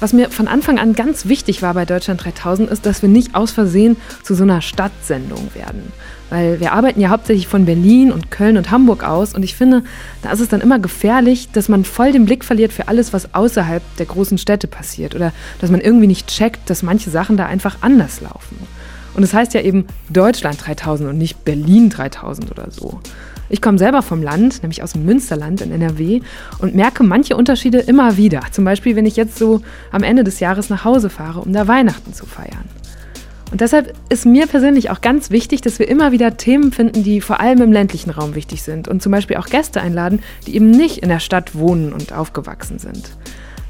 Was mir von Anfang an ganz wichtig war bei Deutschland 3000 ist, dass wir nicht aus Versehen zu so einer Stadtsendung werden. Weil wir arbeiten ja hauptsächlich von Berlin und Köln und Hamburg aus und ich finde, da ist es dann immer gefährlich, dass man voll den Blick verliert für alles, was außerhalb der großen Städte passiert oder dass man irgendwie nicht checkt, dass manche Sachen da einfach anders laufen. Und es das heißt ja eben Deutschland 3000 und nicht Berlin 3000 oder so. Ich komme selber vom Land, nämlich aus dem Münsterland in NRW und merke manche Unterschiede immer wieder. Zum Beispiel, wenn ich jetzt so am Ende des Jahres nach Hause fahre, um da Weihnachten zu feiern. Und deshalb ist mir persönlich auch ganz wichtig, dass wir immer wieder Themen finden, die vor allem im ländlichen Raum wichtig sind und zum Beispiel auch Gäste einladen, die eben nicht in der Stadt wohnen und aufgewachsen sind.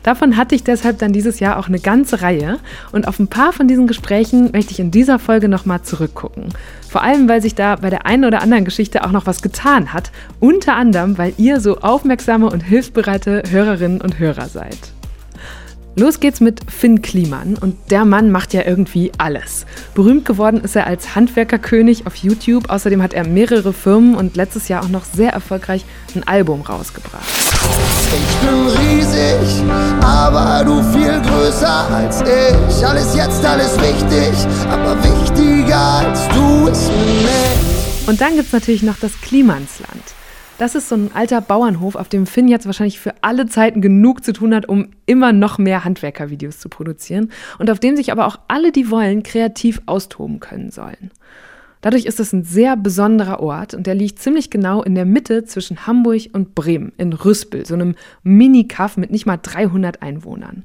Davon hatte ich deshalb dann dieses Jahr auch eine ganze Reihe und auf ein paar von diesen Gesprächen möchte ich in dieser Folge nochmal zurückgucken. Vor allem, weil sich da bei der einen oder anderen Geschichte auch noch was getan hat, unter anderem, weil ihr so aufmerksame und hilfsbereite Hörerinnen und Hörer seid. Los geht's mit Finn Kliman und der Mann macht ja irgendwie alles. Berühmt geworden ist er als Handwerkerkönig auf YouTube. Außerdem hat er mehrere Firmen und letztes Jahr auch noch sehr erfolgreich ein Album rausgebracht. Ich bin riesig, aber du viel größer als ich. Alles jetzt, alles wichtig, aber wichtiger als du ist mir nicht. Und dann gibt's natürlich noch das Klimansland. Das ist so ein alter Bauernhof, auf dem Finn jetzt wahrscheinlich für alle Zeiten genug zu tun hat, um immer noch mehr Handwerkervideos zu produzieren und auf dem sich aber auch alle, die wollen, kreativ austoben können sollen. Dadurch ist es ein sehr besonderer Ort und der liegt ziemlich genau in der Mitte zwischen Hamburg und Bremen in Rüspel, so einem Mini-Kaff mit nicht mal 300 Einwohnern.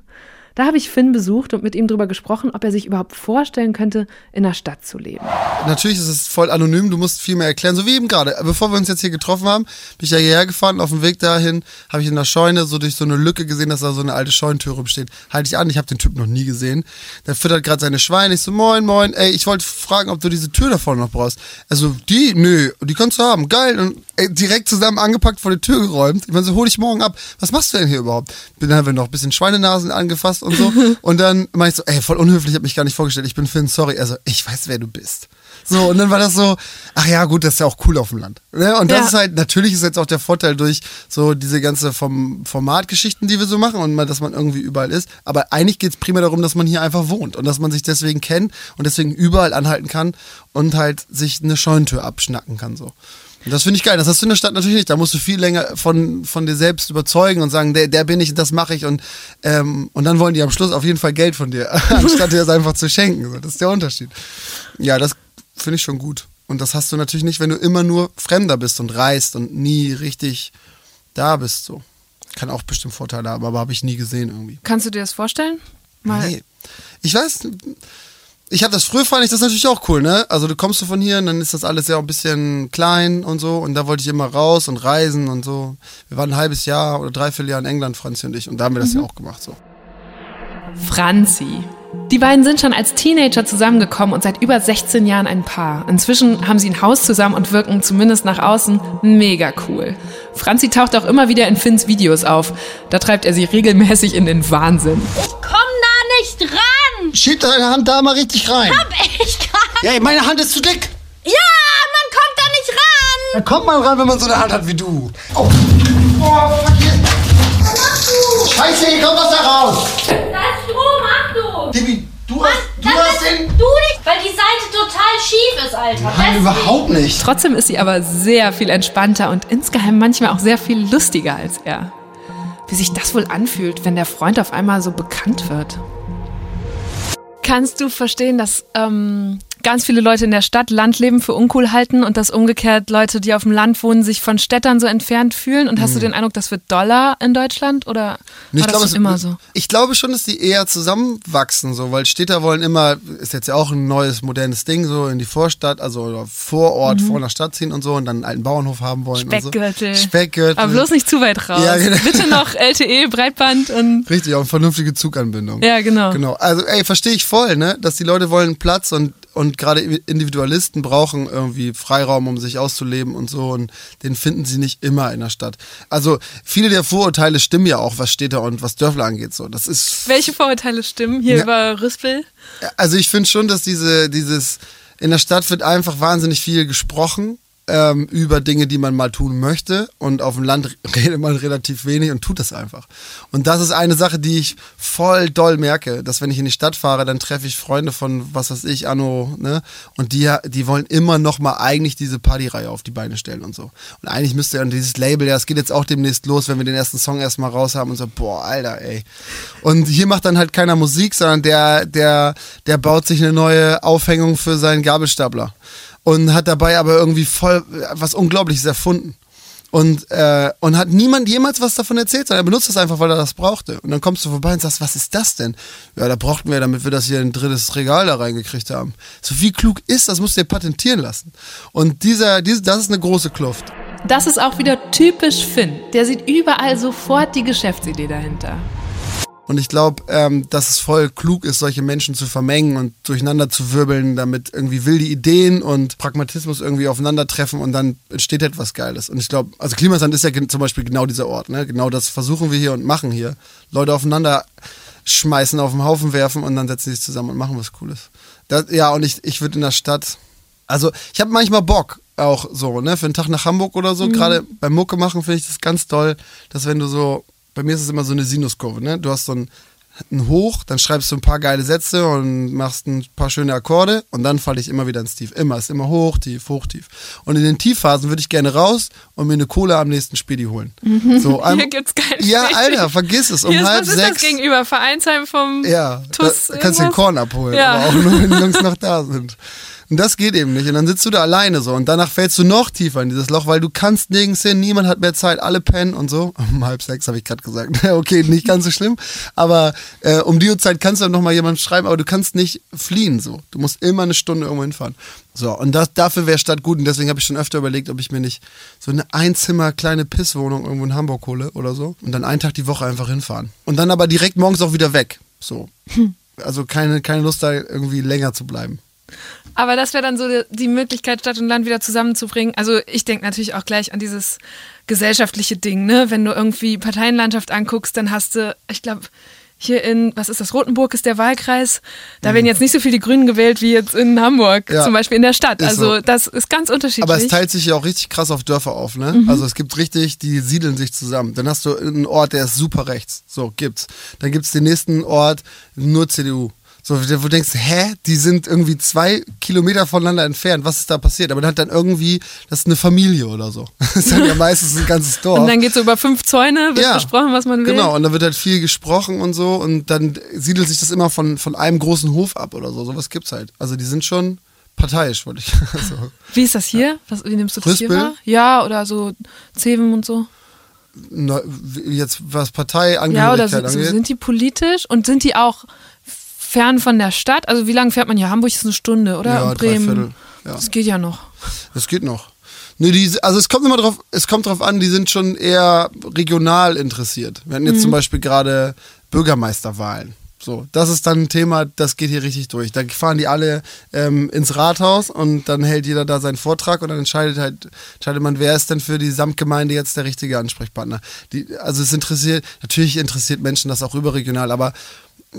Da habe ich Finn besucht und mit ihm darüber gesprochen, ob er sich überhaupt vorstellen könnte, in der Stadt zu leben. Natürlich ist es voll anonym, du musst viel mehr erklären, so wie eben gerade. Bevor wir uns jetzt hier getroffen haben, bin ich ja hierher gefahren. Auf dem Weg dahin habe ich in der Scheune so durch so eine Lücke gesehen, dass da so eine alte Scheunentür rumsteht. Halte ich an, ich habe den Typ noch nie gesehen. Der füttert gerade seine Schweine. Ich so, moin, moin, ey, ich wollte fragen, ob du diese Tür da vorne noch brauchst. Also, die, nö, die kannst du haben, geil. Und ey, direkt zusammen angepackt vor die Tür geräumt. Ich meine, so hol ich morgen ab. Was machst du denn hier überhaupt? Dann haben wir noch ein bisschen Schweinenasen angefasst und so. Und dann meinte ich so, ey, voll unhöflich, hab mich gar nicht vorgestellt. Ich bin Finn, sorry. Also, ich weiß, wer du bist. So, und dann war das so, ach ja, gut, das ist ja auch cool auf dem Land. Ne? Und das Ja. ist halt, natürlich ist jetzt auch der Vorteil durch so diese ganze vom Formatgeschichten, die wir so machen und mal, dass man irgendwie überall ist. Aber eigentlich geht es primär darum, dass man hier einfach wohnt und dass man sich deswegen kennt und deswegen überall anhalten kann und halt sich eine Scheunentür abschnacken kann. So. Das finde ich geil. Das hast du in der Stadt natürlich nicht. Da musst du viel länger von, von dir selbst überzeugen und sagen, der, der bin ich und das mache ich. Und, ähm, und dann wollen die am Schluss auf jeden Fall Geld von dir, anstatt dir das einfach zu schenken. Das ist der Unterschied. Ja, das finde ich schon gut. Und das hast du natürlich nicht, wenn du immer nur Fremder bist und reist und nie richtig da bist. So. Kann auch bestimmt Vorteile haben, aber habe ich nie gesehen irgendwie. Kannst du dir das vorstellen? Mal Nee. Ich weiß, ich habe das früher fand ich das natürlich auch cool, ne? Also du kommst so von hier und dann ist das alles ja auch ein bisschen klein und so und da wollte ich immer raus und reisen und so. Wir waren ein halbes Jahr oder dreiviertel Jahr in England, Franzi und ich, und da haben wir das ja auch gemacht so. Franzi. Die beiden sind schon als Teenager zusammengekommen und seit über 16 Jahren ein Paar. Inzwischen haben sie ein Haus zusammen und wirken zumindest nach außen mega cool. Franzi taucht auch immer wieder in Finns Videos auf. Da treibt er sie regelmäßig in den Wahnsinn. Komm! Schieb deine Hand da mal richtig rein. Hab ich gar Ja, meine Hand ist zu dick. Ja, man kommt da nicht ran! Da kommt man ran, wenn man so eine Hand hat wie du. Oh, oh fuck hier. Scheiße, hier kommt Wasser raus. Da ist Strom, Achtung! Dibi, du hast, du hast bist den... du nicht, weil die Seite total schief ist, Alter. Nein, Deswegen. überhaupt nicht. Trotzdem ist sie aber sehr viel entspannter und insgeheim manchmal auch sehr viel lustiger als er. Wie sich das wohl anfühlt, wenn der Freund auf einmal so bekannt wird. Kannst du verstehen, dass ähm, ganz viele Leute in der Stadt Landleben für uncool halten und dass umgekehrt Leute, die auf dem Land wohnen, sich von Städtern so entfernt fühlen? Und hast du den Eindruck, das wird doller in Deutschland oder Nee, war das glaube, schon immer so? Ich glaube schon, dass die eher zusammenwachsen, so, weil Städter wollen immer, ist jetzt ja auch ein neues, modernes Ding, so in die Vorstadt, also Vorort, vor einer Stadt ziehen und so und dann einen alten Bauernhof haben wollen. Speckgürtel. Und so. Speckgürtel. Aber bloß nicht zu weit raus. Ja, genau. Bitte noch LTE, Breitband und Richtig, auch eine vernünftige Zuganbindung. ja, genau. Genau. Also, ey, verstehe ich voll, ne? Dass die Leute wollen Platz und und gerade Individualisten brauchen irgendwie Freiraum, um sich auszuleben und so und den finden sie nicht immer in der Stadt. Also viele der Vorurteile stimmen ja auch, was Städte und was Dörfler angeht. So, das ist Welche Vorurteile stimmen hier Ja. über Rüspel? also ich finde schon, dass diese, dieses, in der Stadt wird einfach wahnsinnig viel gesprochen ähm, über Dinge, die man mal tun möchte und auf dem Land redet man relativ wenig und tut das einfach. Und das ist eine Sache, die ich voll doll merke, dass wenn ich in die Stadt fahre, dann treffe ich Freunde von, was weiß ich, Anno, ne, und die, die wollen immer noch mal eigentlich diese Partyreihe auf die Beine stellen und so. Und eigentlich müsste ja dieses Label, ja, es geht jetzt auch demnächst los, wenn wir den ersten Song erstmal raus haben und so, boah, Alter, ey. Und hier macht dann halt keiner Musik, sondern der, der, der baut sich eine neue Aufhängung für seinen Gabelstapler und hat dabei aber irgendwie voll was Unglaubliches erfunden. Und, äh, und hat niemand jemals was davon erzählt, sondern er benutzt das einfach, weil er das brauchte. Und dann kommst du vorbei und sagst, was ist das denn? Ja, da brauchten wir, damit wir das hier in ein drittes Regal da reingekriegt haben. So wie klug ist, das musst du dir patentieren lassen. Und dieser, diese, das ist eine große Kluft. Das ist auch wieder typisch Finn. Der sieht überall sofort die Geschäftsidee dahinter. Und ich glaube, ähm, dass es voll klug ist, solche Menschen zu vermengen und durcheinander zu wirbeln, damit irgendwie wilde Ideen und Pragmatismus irgendwie aufeinandertreffen und dann entsteht etwas Geiles. Und ich glaube, also Klimasand ist ja zum Beispiel genau dieser Ort. Ne? Genau das versuchen wir hier und machen hier. Leute aufeinander schmeißen, auf den Haufen werfen und dann setzen sie sich zusammen und machen was Cooles. Das, ja, und ich, ich würde in der Stadt, also ich habe manchmal Bock auch so, ne, für einen Tag nach Hamburg oder so. Gerade beim Mucke machen finde ich das ganz toll, dass wenn du so, bei mir ist es immer so eine Sinuskurve, ne? Du hast so ein, ein Hoch, dann schreibst du ein paar geile Sätze und machst ein paar schöne Akkorde und dann falle ich immer wieder ins Tief. Immer, ist immer hoch, tief, hoch, tief. Und in den Tiefphasen würde ich gerne raus und mir eine Cola am nächsten Spedi holen. So, Hier einmal- gibt's keinen Ja, Spedi. Alter, vergiss es. Um Hier ist, halb was ist sechs. das gegenüber? Vereinsheim vom Ja, TUS da kannst du den? Korn abholen, Ja. aber auch nur, wenn die Jungs noch da sind. Und das geht eben nicht. Und dann sitzt du da alleine so und danach fällst du noch tiefer in dieses Loch, weil du kannst nirgends hin, niemand hat mehr Zeit, alle pennen und so. Um halb sechs habe ich gerade gesagt. okay, nicht ganz so schlimm. Aber äh, um die Uhrzeit kannst du dann nochmal jemand schreiben, aber du kannst nicht fliehen so. Du musst immer eine Stunde irgendwo hinfahren. So, und das, dafür wäre Stadt gut. Und deswegen habe ich schon öfter überlegt, ob ich mir nicht so eine Einzimmer kleine Pisswohnung irgendwo in Hamburg hole oder so. Und dann einen Tag die Woche einfach hinfahren. Und dann aber direkt morgens auch wieder weg. So. Also keine, keine Lust da irgendwie länger zu bleiben. Aber das wäre dann so die, Möglichkeit, Stadt und Land wieder zusammenzubringen. Also ich denke natürlich auch gleich an dieses gesellschaftliche Ding, ne? Wenn du irgendwie Parteienlandschaft anguckst, dann hast du, ich glaube, hier in, was ist das, Rotenburg ist der Wahlkreis. Da werden jetzt nicht so viele die Grünen gewählt wie jetzt in Hamburg, Mhm. Ja. zum Beispiel in der Stadt. Ist Also so. das ist ganz unterschiedlich. Aber es teilt sich ja auch richtig krass auf Dörfer auf, ne? Mhm. Also es gibt richtig, die siedeln sich zusammen. Dann hast du einen Ort, der ist super rechts. So, gibt's. Dann gibt's den nächsten Ort, nur CDU. So, wo du denkst, hä, die sind irgendwie zwei Kilometer voneinander entfernt. Was ist da passiert? Aber dann hat dann irgendwie, das ist eine Familie oder so. Das ist dann ja meistens ein ganzes Dorf. und dann geht so über fünf Zäune, wird besprochen, was man will. Genau, und dann wird halt viel gesprochen und so und dann siedelt sich das immer von, von einem großen Hof ab oder so. Sowas gibt's halt. Also die sind schon parteiisch, wollte ich so. Wie ist das hier? Was, wie nimmst du das hier wahr? Ja, oder so Zeven und so. Neu- Jetzt was Partei Ja, oder so angeht. sind die politisch und sind die auch fern von der Stadt? Also wie lange fährt man hier? Hamburg ist eine Stunde, oder? Ja, Bremen. dreiviertel, ja. Das geht ja noch. Das geht noch. Nee, die, also es kommt immer drauf, es kommt drauf an, die sind schon eher regional interessiert. Wir hatten jetzt Mhm. zum Beispiel gerade Bürgermeisterwahlen. So, das ist dann ein Thema, das geht hier richtig durch. Da fahren die alle ähm, ins Rathaus und dann hält jeder da seinen Vortrag und dann entscheidet halt, entscheidet man, wer ist denn für die Samtgemeinde jetzt der richtige Ansprechpartner. Die, also es interessiert, natürlich interessiert Menschen das auch überregional, aber,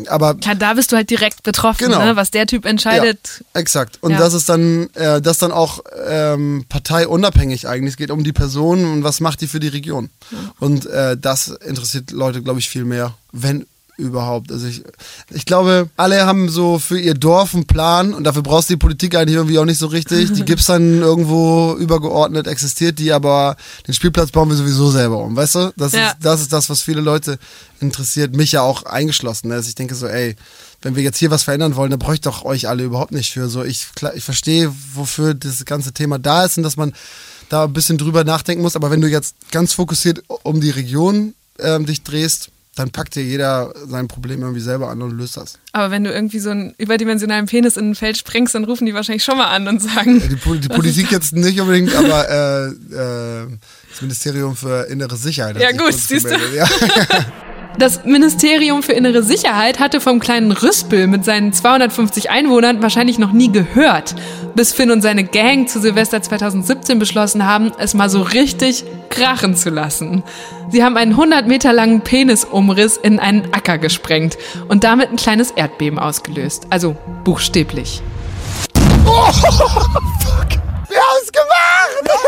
aber Klar, da bist du halt direkt betroffen, Genau. ne? was der Typ entscheidet. Ja, exakt. Und Ja. das ist dann, äh, das dann auch ähm, parteiunabhängig eigentlich. Es geht um die Person und was macht die für die Region. Und äh, das interessiert Leute, glaube ich, viel mehr, wenn überhaupt. Also ich, ich glaube, alle haben so für ihr Dorf einen Plan und dafür brauchst du die Politik eigentlich irgendwie auch nicht so richtig. Die gibt's dann irgendwo übergeordnet, existiert die, aber den Spielplatz bauen wir sowieso selber um, weißt du? Das, Ja. ist, das ist das, was viele Leute interessiert, mich ja auch eingeschlossen. Also ich denke so, ey, wenn wir jetzt hier was verändern wollen, dann bräuchte ich doch euch alle überhaupt nicht für. So, ich, klar, ich verstehe, wofür das ganze Thema da ist und dass man da ein bisschen drüber nachdenken muss. Aber wenn du jetzt ganz fokussiert um die Region ähm, dich drehst, dann packt dir jeder sein Problem irgendwie selber an und löst das. Aber wenn du irgendwie so einen überdimensionalen Penis in ein Feld springst, dann rufen die wahrscheinlich schon mal an und sagen, Die, Po- die Politik jetzt nicht unbedingt, aber äh, äh, das Ministerium für innere Sicherheit. Ja, gut, siehst du. Ja. Das Ministerium für Innere Sicherheit hatte vom kleinen Rüspel mit seinen 250 Einwohnern wahrscheinlich noch nie gehört, bis Finn und seine Gang zu Silvester 2017 beschlossen haben, es mal so richtig krachen zu lassen. Sie haben einen 100 Meter langen Penisumriss in einen Acker gesprengt und damit ein kleines Erdbeben ausgelöst. Also buchstäblich. Oh, fuck. Wir haben es gemacht!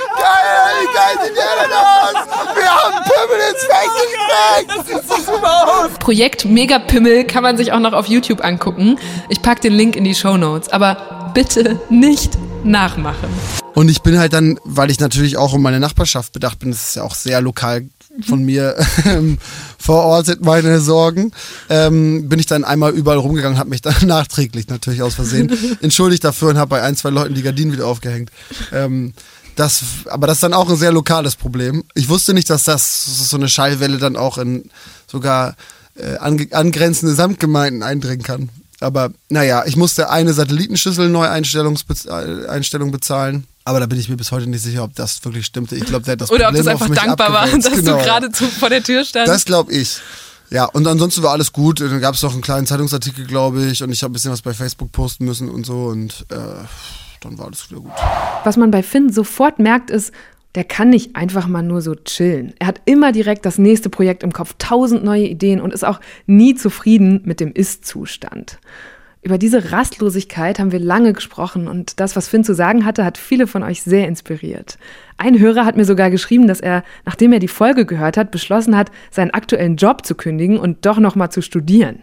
geil! Geil! Sieht der denn aus? Wir haben Pimmel ins Feld gekriegt! Das sieht so super aus! Projekt Megapimmel kann man sich auch noch auf YouTube angucken. Ich packe den Link in die Show Notes. Aber bitte nicht nachmachen. Und ich bin halt dann, weil ich natürlich auch um meine Nachbarschaft bedacht bin, das ist ja auch sehr lokal von mir ähm, verortet, meine Sorgen, ähm, bin ich dann einmal überall rumgegangen, habe mich dann nachträglich natürlich aus Versehen entschuldigt dafür und habe bei ein, zwei Leuten die Gardinen wieder aufgehängt. Ähm, das, aber das ist dann auch ein sehr lokales Problem. Ich wusste nicht, dass das so eine Schallwelle dann auch in sogar äh, angrenzende Samtgemeinden eindringen kann. Aber naja, ich musste eine Satellitenschüssel Neueinstellung äh, bezahlen. Aber da bin ich mir bis heute nicht sicher, ob das wirklich stimmte. Ich glaube, der hat das Oder Problem ob das einfach dankbar war, dass genau, du gerade vor der Tür standst. Das glaube ich. Ja, und ansonsten war alles gut. Dann gab es noch einen kleinen Zeitungsartikel, glaube ich, und ich habe ein bisschen was bei Facebook posten müssen und so und äh, dann war alles wieder gut. Was man bei Finn sofort merkt, ist, der kann nicht einfach mal nur so chillen. Er hat immer direkt das nächste Projekt im Kopf, tausend neue Ideen und ist auch nie zufrieden mit dem Ist-Zustand. Über diese Rastlosigkeit haben wir lange gesprochen und das, was Finn zu sagen hatte, hat viele von euch sehr inspiriert. Ein Hörer hat mir sogar geschrieben, dass er, nachdem er die Folge gehört hat, beschlossen hat, seinen aktuellen Job zu kündigen und doch noch mal zu studieren.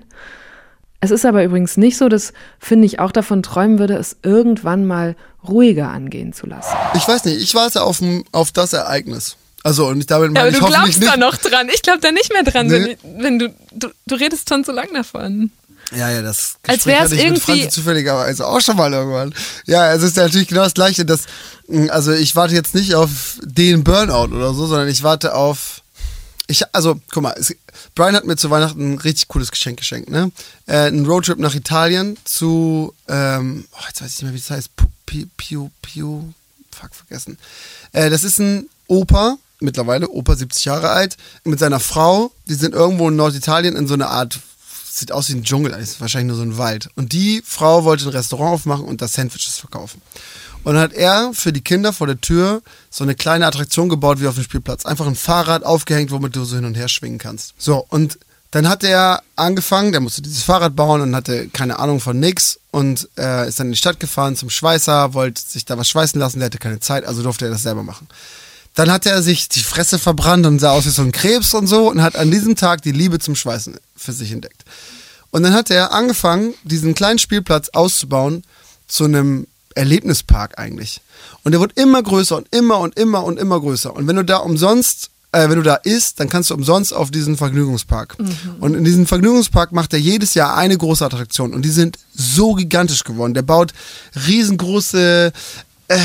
Es ist aber übrigens nicht so, dass Finn ich auch davon träumen würde, es irgendwann mal ruhiger angehen zu lassen. Ich weiß nicht, ich warte auf, auf das Ereignis. Also und damit meine ja, aber ich du glaubst nicht, da noch dran. Ich glaube da nicht mehr dran, nee. wenn, wenn, du, du du redest schon so lang davon. Ja, ja, das Als wäre es irgendwie mit zufälligerweise auch schon mal irgendwann. Ja, es ist ja natürlich genau das Gleiche. Dass, hm, also ich warte jetzt nicht auf den Burnout oder so, sondern ich warte auf. Ich, also, guck mal, es, Brian hat mir zu Weihnachten ein richtig cooles Geschenk geschenkt, ne? Äh, ein Roadtrip nach Italien zu, ähm, oh, jetzt weiß ich nicht mehr, wie das heißt. Piu, Piu, Piu, fuck, vergessen. Äh, das ist ein Opa, mittlerweile, Opa 70 Jahre alt, mit seiner Frau. Die sind irgendwo in Norditalien in so einer Art sieht aus wie ein Dschungel, ist wahrscheinlich nur so ein Wald. Und die Frau wollte ein Restaurant aufmachen und da Sandwiches verkaufen. Und dann hat er für die Kinder vor der Tür so eine kleine Attraktion gebaut wie auf dem Spielplatz. Einfach ein Fahrrad aufgehängt, womit du so hin und her schwingen kannst. So, und dann hat er angefangen, der musste dieses Fahrrad bauen und hatte keine Ahnung von nix und äh, ist dann in die Stadt gefahren zum Schweißer, wollte sich da was schweißen lassen, der hatte keine Zeit, also durfte er das selber machen. Dann hat er sich die Fresse verbrannt und sah aus wie so ein Krebs und so und hat an diesem Tag die Liebe zum Schweißen für sich entdeckt. Und dann hat er angefangen, diesen kleinen Spielplatz auszubauen zu einem Erlebnispark eigentlich. Und der wird immer größer und immer und immer und immer größer. Und wenn du da umsonst, äh, wenn du da isst, dann kannst du umsonst auf diesen Vergnügungspark. Mhm. Und in diesem Vergnügungspark macht er jedes Jahr eine große Attraktion. Und die sind so gigantisch geworden. Der baut riesengroße äh,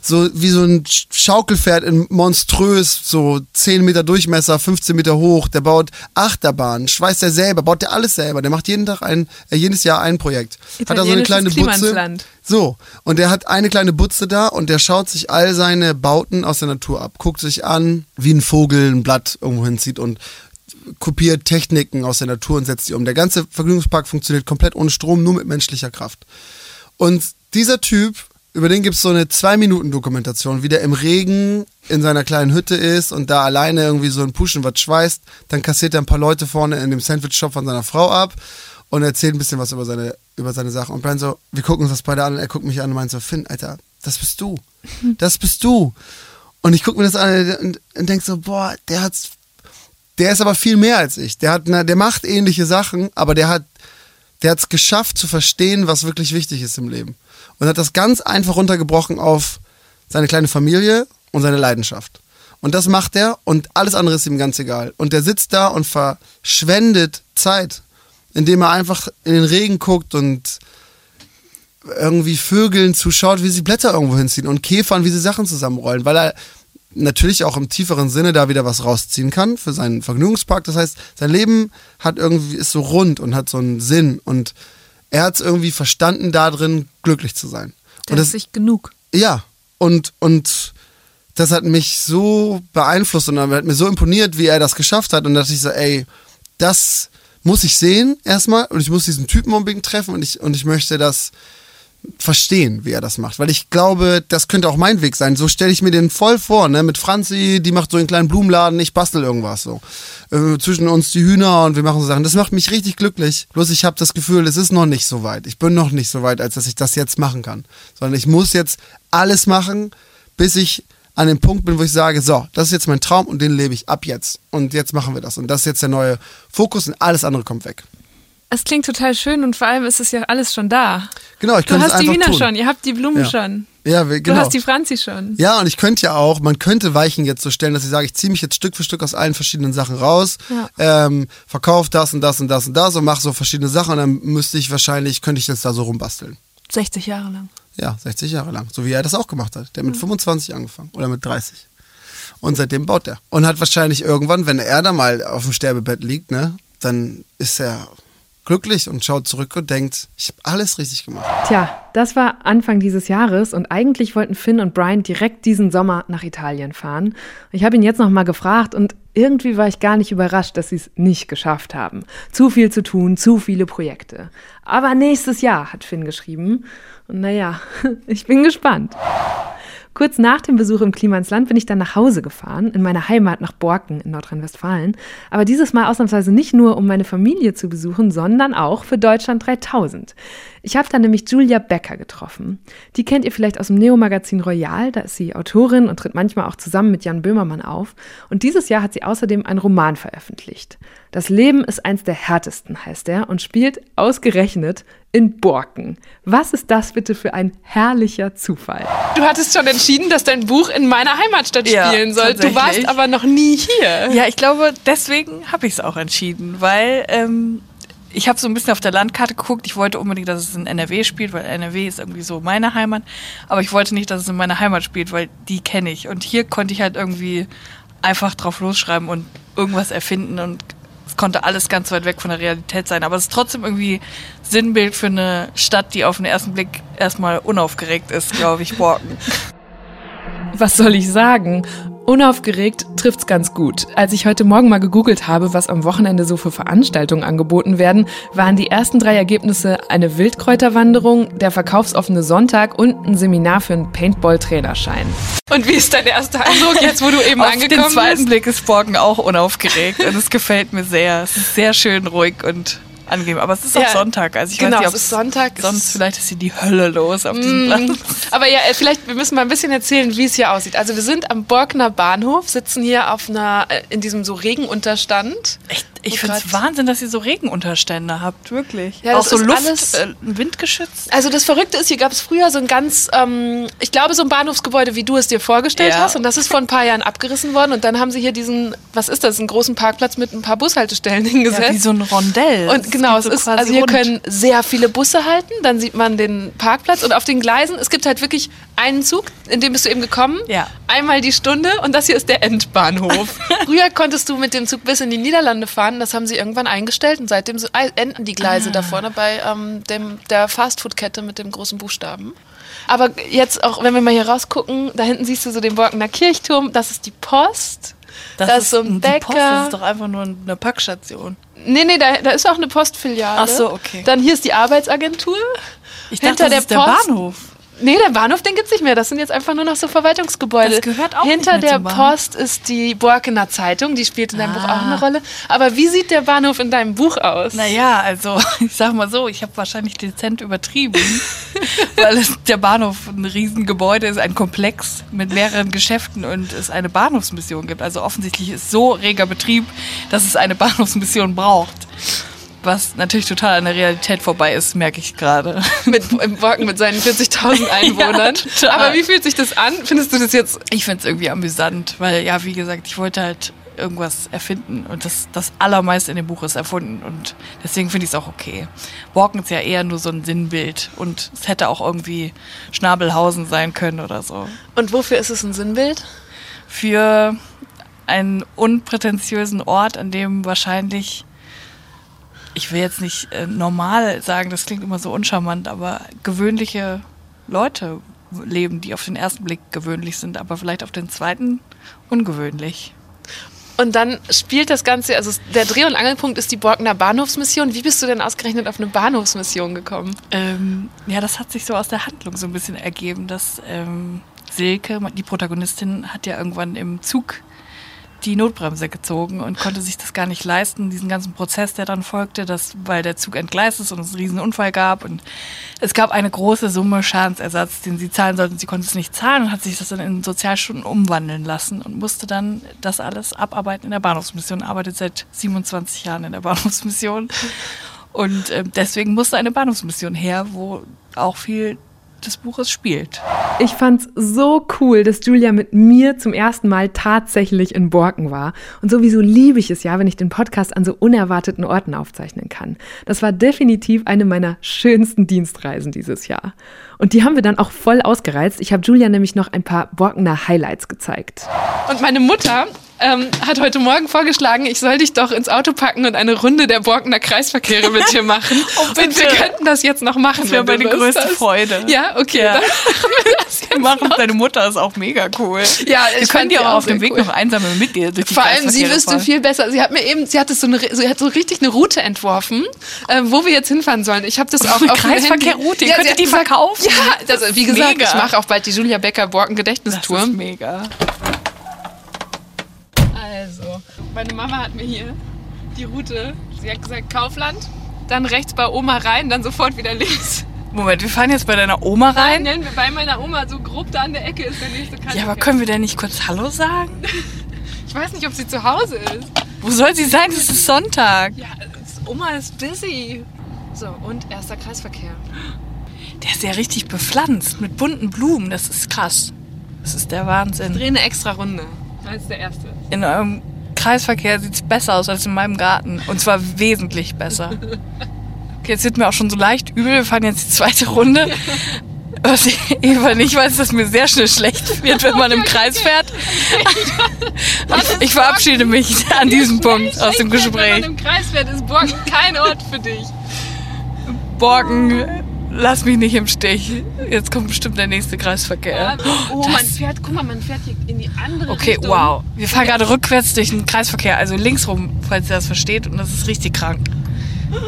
so wie so ein Schaukelpferd in monströs, so 10 Meter Durchmesser, 15 Meter hoch. Der baut Achterbahnen, schweißt er selber, baut der alles selber. Der macht jeden Tag ein, äh, jedes Jahr ein Projekt. Hat da so eine kleine Butze. So, und der hat eine kleine Butze da und der schaut sich all seine Bauten aus der Natur ab, guckt sich an, wie ein Vogel ein Blatt irgendwo hinzieht und kopiert Techniken aus der Natur und setzt sie um. Der ganze Vergnügungspark funktioniert komplett ohne Strom, nur mit menschlicher Kraft. Und dieser Typ über den gibt es so eine Zwei-Minuten-Dokumentation, wie der im Regen in seiner kleinen Hütte ist und da alleine irgendwie so ein Puschen was schweißt. Dann kassiert er ein paar Leute vorne in dem Sandwich-Shop von seiner Frau ab und erzählt ein bisschen was über seine, über seine Sachen. Und Brian so, wir gucken uns das beide an und er guckt mich an und meint so, Finn, Alter, das bist du. Das bist du. Und ich gucke mir das an und, und denke so, boah, der hat's, der ist aber viel mehr als ich. Der hat, na, der macht ähnliche Sachen, aber der hat, der hat's geschafft zu verstehen, was wirklich wichtig ist im Leben und hat das ganz einfach runtergebrochen auf seine kleine Familie und seine Leidenschaft. Und das macht er und alles andere ist ihm ganz egal. Und der sitzt da und verschwendet Zeit, indem er einfach in den Regen guckt und irgendwie Vögeln zuschaut, wie sie Blätter irgendwo hinziehen und Käfern, wie sie Sachen zusammenrollen, weil er natürlich auch im tieferen Sinne da wieder was rausziehen kann für seinen Vergnügungspark. Das heißt, sein Leben hat irgendwie ist so rund und hat so einen Sinn und er hat es irgendwie verstanden, da drin glücklich zu sein. Der und das ist sich genug. Ja, und, und das hat mich so beeinflusst und hat mir so imponiert, wie er das geschafft hat. Und da dachte ich so, ey, das muss ich sehen erstmal und ich muss diesen Typen unbedingt treffen und ich, und ich möchte das verstehen, wie er das macht. Weil ich glaube, das könnte auch mein Weg sein. So stelle ich mir den voll vor, ne? Mit Franzi, die macht so einen kleinen Blumenladen, ich bastel irgendwas so. Äh, zwischen uns die Hühner und wir machen so Sachen. Das macht mich richtig glücklich. Bloß ich habe das Gefühl, es ist noch nicht so weit. Ich bin noch nicht so weit, als dass ich das jetzt machen kann. Sondern ich muss jetzt alles machen, bis ich an dem Punkt bin, wo ich sage, so, das ist jetzt mein Traum und den lebe ich ab jetzt. Und jetzt machen wir das. Und das ist jetzt der neue Fokus und alles andere kommt weg. Es klingt total schön und vor allem ist es ja alles schon da. Genau, ich Du könnte es hast die einfach Hühner tun. schon, ihr habt die Blumen Ja. schon. Ja, wir- Du genau. hast die Franzi schon. Ja, und ich könnte ja auch, man könnte Weichen jetzt so stellen, dass ich sage, ich ziehe mich jetzt Stück für Stück aus allen verschiedenen Sachen raus, ähm, verkaufe das und das und das und das und mache so verschiedene Sachen und dann müsste ich wahrscheinlich, könnte ich das da so rumbasteln. 60 Jahre lang. Ja, 60 Jahre lang. So wie er das auch gemacht hat. Der hat mit 25 angefangen oder mit 30. Und seitdem baut er. Und hat wahrscheinlich irgendwann, wenn er da mal auf dem Sterbebett liegt, ne, dann ist er glücklich und schaut zurück und denkt, ich habe alles richtig gemacht. Tja, das war Anfang dieses Jahres und eigentlich wollten Finn und Brian direkt diesen Sommer nach Italien fahren. Ich habe ihn jetzt noch mal gefragt und irgendwie war ich gar nicht überrascht, dass sie es nicht geschafft haben. Zu viel zu tun, zu viele Projekte. Aber nächstes Jahr, hat Finn geschrieben. Und naja, ich bin gespannt. Kurz nach dem Besuch im Klima ins Land bin ich dann nach Hause gefahren, in meine Heimat nach Borken in Nordrhein-Westfalen. Aber dieses Mal ausnahmsweise nicht nur, um meine Familie zu besuchen, sondern auch für Deutschland 3000. Ich habe da nämlich Julia Becker getroffen. Die kennt ihr vielleicht aus dem Neo-Magazin Royal. Da ist sie Autorin und tritt manchmal auch zusammen mit Jan Böhmermann auf. Und dieses Jahr hat sie außerdem einen Roman veröffentlicht. Das Leben ist eins der härtesten, heißt er, und spielt ausgerechnet in Borken. Was ist das bitte für ein herrlicher Zufall? Du hattest schon entschieden, dass dein Buch in meiner Heimatstadt Ja, spielen soll. Du warst aber noch nie hier. Ja, ich glaube, deswegen habe ich es auch entschieden, weil ähm, ich habe so ein bisschen auf der Landkarte geguckt. Ich wollte unbedingt, dass es in NRW spielt, weil NRW ist irgendwie so meine Heimat. Aber ich wollte nicht, dass es in meiner Heimat spielt, weil die kenne ich. Und hier konnte ich halt irgendwie einfach drauf losschreiben und irgendwas erfinden und es konnte alles ganz weit weg von der Realität sein. Aber es ist trotzdem irgendwie Sinnbild für eine Stadt, die auf den ersten Blick erstmal unaufgeregt ist, glaube ich, Borken. Was soll ich sagen? Unaufgeregt trifft's ganz gut. Als ich heute Morgen mal gegoogelt habe, was am Wochenende so für Veranstaltungen angeboten werden, waren die ersten drei Ergebnisse eine Wildkräuterwanderung, der verkaufsoffene Sonntag und ein Seminar für einen Paintball-Trainerschein. Und wie ist dein erster Eindruck jetzt, wo du eben Auf den zweiten Blick ist Borken auch unaufgeregt und es gefällt mir sehr. Es ist sehr schön ruhig und angenehm. Aber es ist auch Ja, Sonntag. Also ich genau, weiß nicht, es ist Sonntag. Sonst ist- vielleicht ist hier die Hölle los auf diesem Platz. Aber ja, äh, vielleicht, wir müssen mal ein bisschen erzählen, wie es hier aussieht. Also wir sind am Borkener Bahnhof, sitzen hier auf einer, äh, in diesem so Regenunterstand. Echt, ich Wo finde es Wahnsinn, dass ihr so Regenunterstände habt, wirklich. Ja, auch das so ist Luft, alles- äh, windgeschützt. Also das Verrückte ist, hier gab es früher so ein ganz, ähm, ich glaube, so ein Bahnhofsgebäude, wie du es dir vorgestellt Ja. hast. Und das ist vor ein paar Jahren abgerissen worden. Und dann haben sie hier diesen, was ist das, einen großen Parkplatz mit ein paar Bushaltestellen hingesetzt. Ja, wie so ein Rondell. Und genau, es so ist, also hier rund. können sehr viele Busse halten, dann sieht man den Parkplatz und auf den Gleisen, es gibt halt wirklich einen Zug, in dem bist du eben gekommen, Ja. einmal die Stunde und das hier ist der Endbahnhof. Früher konntest du mit dem Zug bis in die Niederlande fahren, das haben sie irgendwann eingestellt und seitdem enden die Gleise da vorne bei ähm, dem, der Fastfood-Kette mit dem großen Buchstaben. Aber jetzt auch, wenn wir mal hier rausgucken, da hinten siehst du so den Borkener Kirchturm, das ist die Post. Das, da ist so ein die Post, Bäcker. das ist doch einfach nur eine Packstation. Nee, nee, da, da ist auch eine Postfiliale. Ach so, okay. Dann hier ist die Arbeitsagentur. Ich Hinter dachte, der das ist der Post- Bahnhof. Nee, der Bahnhof, den gibt's nicht mehr. Das sind jetzt einfach nur noch so Verwaltungsgebäude. Das gehört auch Hinter nicht mehr der. Post ist die Borkener Zeitung. Die spielt in deinem Buch auch Ah. eine Rolle. Aber wie sieht der Bahnhof in deinem Buch aus? Naja, also ich sag mal so, ich habe wahrscheinlich dezent übertrieben, weil es, der Bahnhof ein Riesengebäude ist, ein Komplex mit mehreren Geschäften und es eine Bahnhofsmission gibt. Also offensichtlich ist so reger Betrieb, dass es eine Bahnhofsmission braucht. Was natürlich total an der Realität vorbei ist, merke ich gerade. Mit, Im Borken mit seinen 40.000 Einwohnern. total. Aber wie fühlt sich das an? Findest du das jetzt... Ich finde es irgendwie amüsant, weil ja, wie gesagt, ich wollte halt irgendwas erfinden und das, das Allermeiste in dem Buch ist erfunden und deswegen finde ich es auch okay. Borken ist ja eher nur so ein Sinnbild und es hätte auch irgendwie Schnabelhausen sein können oder so. Und wofür ist es ein Sinnbild? Für einen unprätentiösen Ort, an dem wahrscheinlich, ich will jetzt nicht äh, normal sagen, das klingt immer so uncharmant, aber gewöhnliche Leute leben, die auf den ersten Blick gewöhnlich sind, aber vielleicht auf den zweiten ungewöhnlich. Und dann spielt das Ganze, also der Dreh- und Angelpunkt ist die Borkener Bahnhofsmission. Wie bist du denn ausgerechnet auf eine Bahnhofsmission gekommen? Ähm, ja, das hat sich so aus der Handlung so ein bisschen ergeben, dass ähm, Silke, die Protagonistin, hat ja irgendwann im Zug die Notbremse gezogen und konnte sich das gar nicht leisten, diesen ganzen Prozess, der dann folgte, dass, weil der Zug entgleist ist und es einen riesen Unfall gab und es gab eine große Summe Schadensersatz, den sie zahlen sollten. Sie konnte es nicht zahlen und hat sich das dann in Sozialstunden umwandeln lassen und musste dann das alles abarbeiten in der Bahnhofsmission, arbeitet seit 27 Jahren in der Bahnhofsmission und äh, deswegen musste eine Bahnhofsmission her, wo auch viel des Buches spielt. Ich fand's so cool, dass Julia mit mir zum ersten Mal tatsächlich in Borken war. Und sowieso liebe ich es ja, wenn ich den Podcast an so unerwarteten Orten aufzeichnen kann. Das war definitiv eine meiner schönsten Dienstreisen dieses Jahr. Und die haben wir dann auch voll ausgereizt. Ich habe Julia nämlich noch ein paar Borkener Highlights gezeigt. Und meine Mutter ähm, hat heute Morgen vorgeschlagen, ich soll dich doch ins Auto packen und eine Runde der Borkener Kreisverkehre mit dir machen. Oh, bitte. und wir könnten das jetzt noch machen. Das wäre meine größte hast. Freude. Ja, okay. Ja. Dann machen wir das jetzt machen. Deine Mutter ist auch mega cool. Ja, Wir ich können fand dir auch auf dem Weg cool. noch einsame mit dir durch die Vor allem, sie wüsste viel besser. Sie hat mir eben, sie hatte so eine, sie hat so richtig eine Route entworfen, äh, wo wir jetzt hinfahren sollen. Ich habe das auch auf Kreisverkehrroute, ihr Handy- könnt hat die gesagt, verkaufen. Ja, das, Das wie gesagt, mega. ich mache auch bald die Julia Becker Borken Das Gedächtnistour. ist mega. Meine Mama hat mir hier die Route, sie hat gesagt Kaufland, dann rechts bei Oma rein, dann sofort wieder links. Moment, wir fahren jetzt bei deiner Oma rein. Nennen wir bei meiner Oma so grob da an der Ecke ist der nächste Ja, Kreisverkehr. aber können wir denn nicht kurz Hallo sagen? Ich weiß nicht, ob sie zu Hause ist. Wo soll sie sein? Es ist Sonntag. Ja, es- Oma ist busy. So, und erster Kreisverkehr. Der ist ja richtig bepflanzt mit bunten Blumen. Das ist krass. Das ist der Wahnsinn. Dreh eine extra Runde. Das ist der erste. In eurem Kreisverkehr sieht es besser aus als in meinem Garten. Und zwar wesentlich besser. Okay, jetzt wird mir auch schon so leicht übel. Wir fahren jetzt die zweite Runde. Was ich Eva nicht weiß, dass mir sehr schnell schlecht wird, wenn man im Kreis fährt. Ich, ich verabschiede mich an diesem Punkt aus dem Wenn Gespräch. man im Kreis fährt, ist Borken kein Ort für dich. Borken, lass mich nicht im Stich. Jetzt kommt bestimmt der nächste Kreisverkehr. Oh, Das- man fährt, guck mal, man fährt hier in die andere Okay, Richtung. wow. Wir fahren gerade rückwärts durch den Kreisverkehr, also links rum, falls ihr das versteht. Und das ist richtig krank.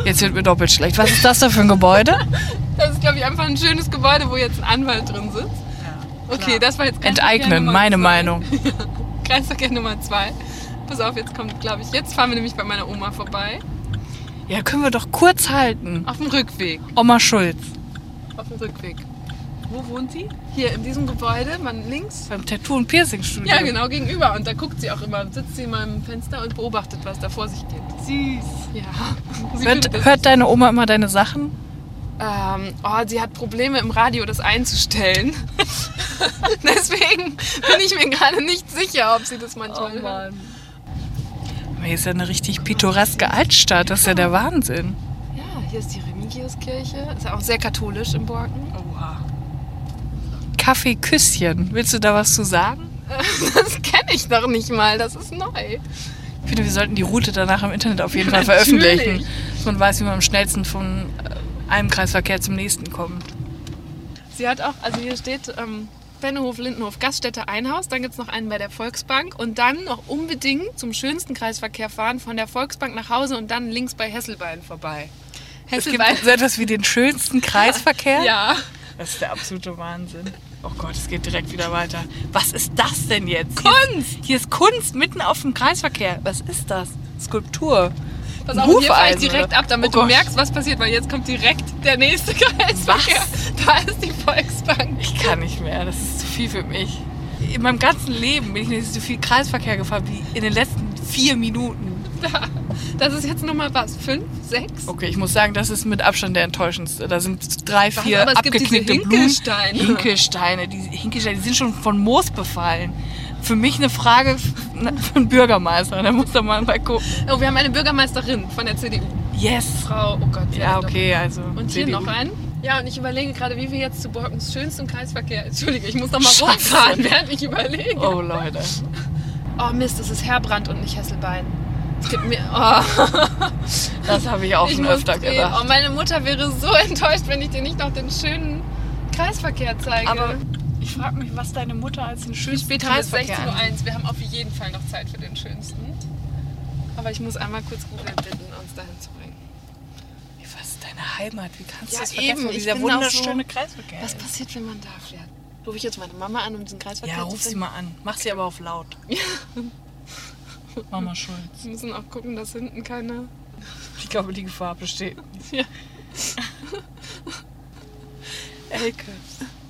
Jetzt wird mir doppelt schlecht. Was ist das da für ein Gebäude? Das ist, glaube ich, einfach ein schönes Gebäude, wo jetzt ein Anwalt drin sitzt. Okay, das war jetzt Enteignen, meine zwei. Meinung. Kreisverkehr Nummer zwei. Pass auf, jetzt kommt, glaube ich, jetzt fahren wir nämlich bei meiner Oma vorbei. Ja, können wir doch kurz halten. Auf dem Rückweg. Oma Schulz. Auf dem Rückweg. Wo wohnt sie? Hier in diesem Gebäude, man links. Beim Tattoo- und Piercing-Studio. Ja, genau, gegenüber. Und da guckt sie auch immer, sitzt sie immer im Fenster und beobachtet, was da vor sich geht. Süß. Ja. Hört, hört deine Oma immer deine Sachen? Ähm, oh, sie hat Probleme im Radio, das einzustellen. Deswegen bin ich mir gerade nicht sicher, ob sie das manchmal hört. Aber Hier ist ja eine richtig pittoreske Altstadt. Das ist ja der Wahnsinn. Ja, hier ist die Remigiuskirche. Ist ja auch sehr katholisch im Borken. Oha. Kaffee Küsschen. Willst du da was zu sagen? Das kenne ich doch nicht mal, das ist neu. Ich finde, wir sollten die Route danach im Internet auf jeden Fall veröffentlichen. Dass man weiß, wie man am schnellsten von äh, einem Kreisverkehr zum nächsten kommt. Sie hat auch, also hier steht ähm, Bennehof, Lindenhof, Gaststätte, Einhaus. Dann gibt es noch einen bei der Volksbank. Und dann noch unbedingt zum schönsten Kreisverkehr fahren, von der Volksbank nach Hause und dann links bei Hesselbein vorbei. Es gibt so etwas wie den schönsten Kreisverkehr. Ja. Das ist der absolute Wahnsinn. Oh Gott, es geht direkt wieder weiter. Was ist das denn jetzt? Kunst! Hier ist Kunst mitten auf dem Kreisverkehr. Was ist das? Skulptur. Pass auf, hier fahre ich direkt ab, damit Oh du Gott. merkst, was passiert, weil jetzt kommt direkt der nächste Kreisverkehr. Da ist die Volksbank. Ich kann nicht mehr. Das ist zu viel für mich. In meinem ganzen Leben bin ich nicht so viel Kreisverkehr gefahren wie in den letzten vier Minuten. Da. Das ist jetzt nochmal was? Fünf? Sechs? Okay, ich muss sagen, das ist mit Abstand der enttäuschendste. Da sind drei, Was? vier Aber es gibt abgeknickte Blumen. Hinkelsteine. Hinkelsteine. Die Hinkelsteine, die sind schon von Moos befallen. Für mich eine Frage für einen Bürgermeister. Da muss da mal mal gucken. Oh, wir haben eine Bürgermeisterin von der CDU. Yes. Frau, oh Gott. Ja, okay, also. Und hier CDU. noch ein. Ja, und ich überlege gerade, wie wir jetzt zu Borkens schönstem Kreisverkehr. Entschuldige, ich muss noch mal Scheiße. rumfahren, während ich überlege. Oh. Oh, Leute. Mist, das ist Herbrand und nicht Hesselbein. Es gibt mir. Oh, Das habe ich auch ich schon öfter drehen. gedacht. Oh, meine Mutter wäre so enttäuscht, wenn ich dir nicht noch den schönen Kreisverkehr zeige. Aber ich frage mich, was deine Mutter als den schönsten spät haben wir es Kreisverkehr 16.01 Uhr. Wir haben auf jeden Fall noch Zeit für den schönsten. Aber ich muss einmal kurz Google bitten, uns dahin zu bringen. Was ist deine Heimat? Wie kannst Ja, du das vergessen? eben. Dieser wunderschöne so- Kreisverkehr. Was passiert, wenn man da fährt? Rufe ich jetzt meine Mama an, um diesen Kreisverkehr Ja, zu ruf sie mal an. Mach sie aber auf laut. Mama Schulz. Wir müssen auch gucken, dass hinten keine... Ich glaube, die Gefahr besteht. Ja. Elke.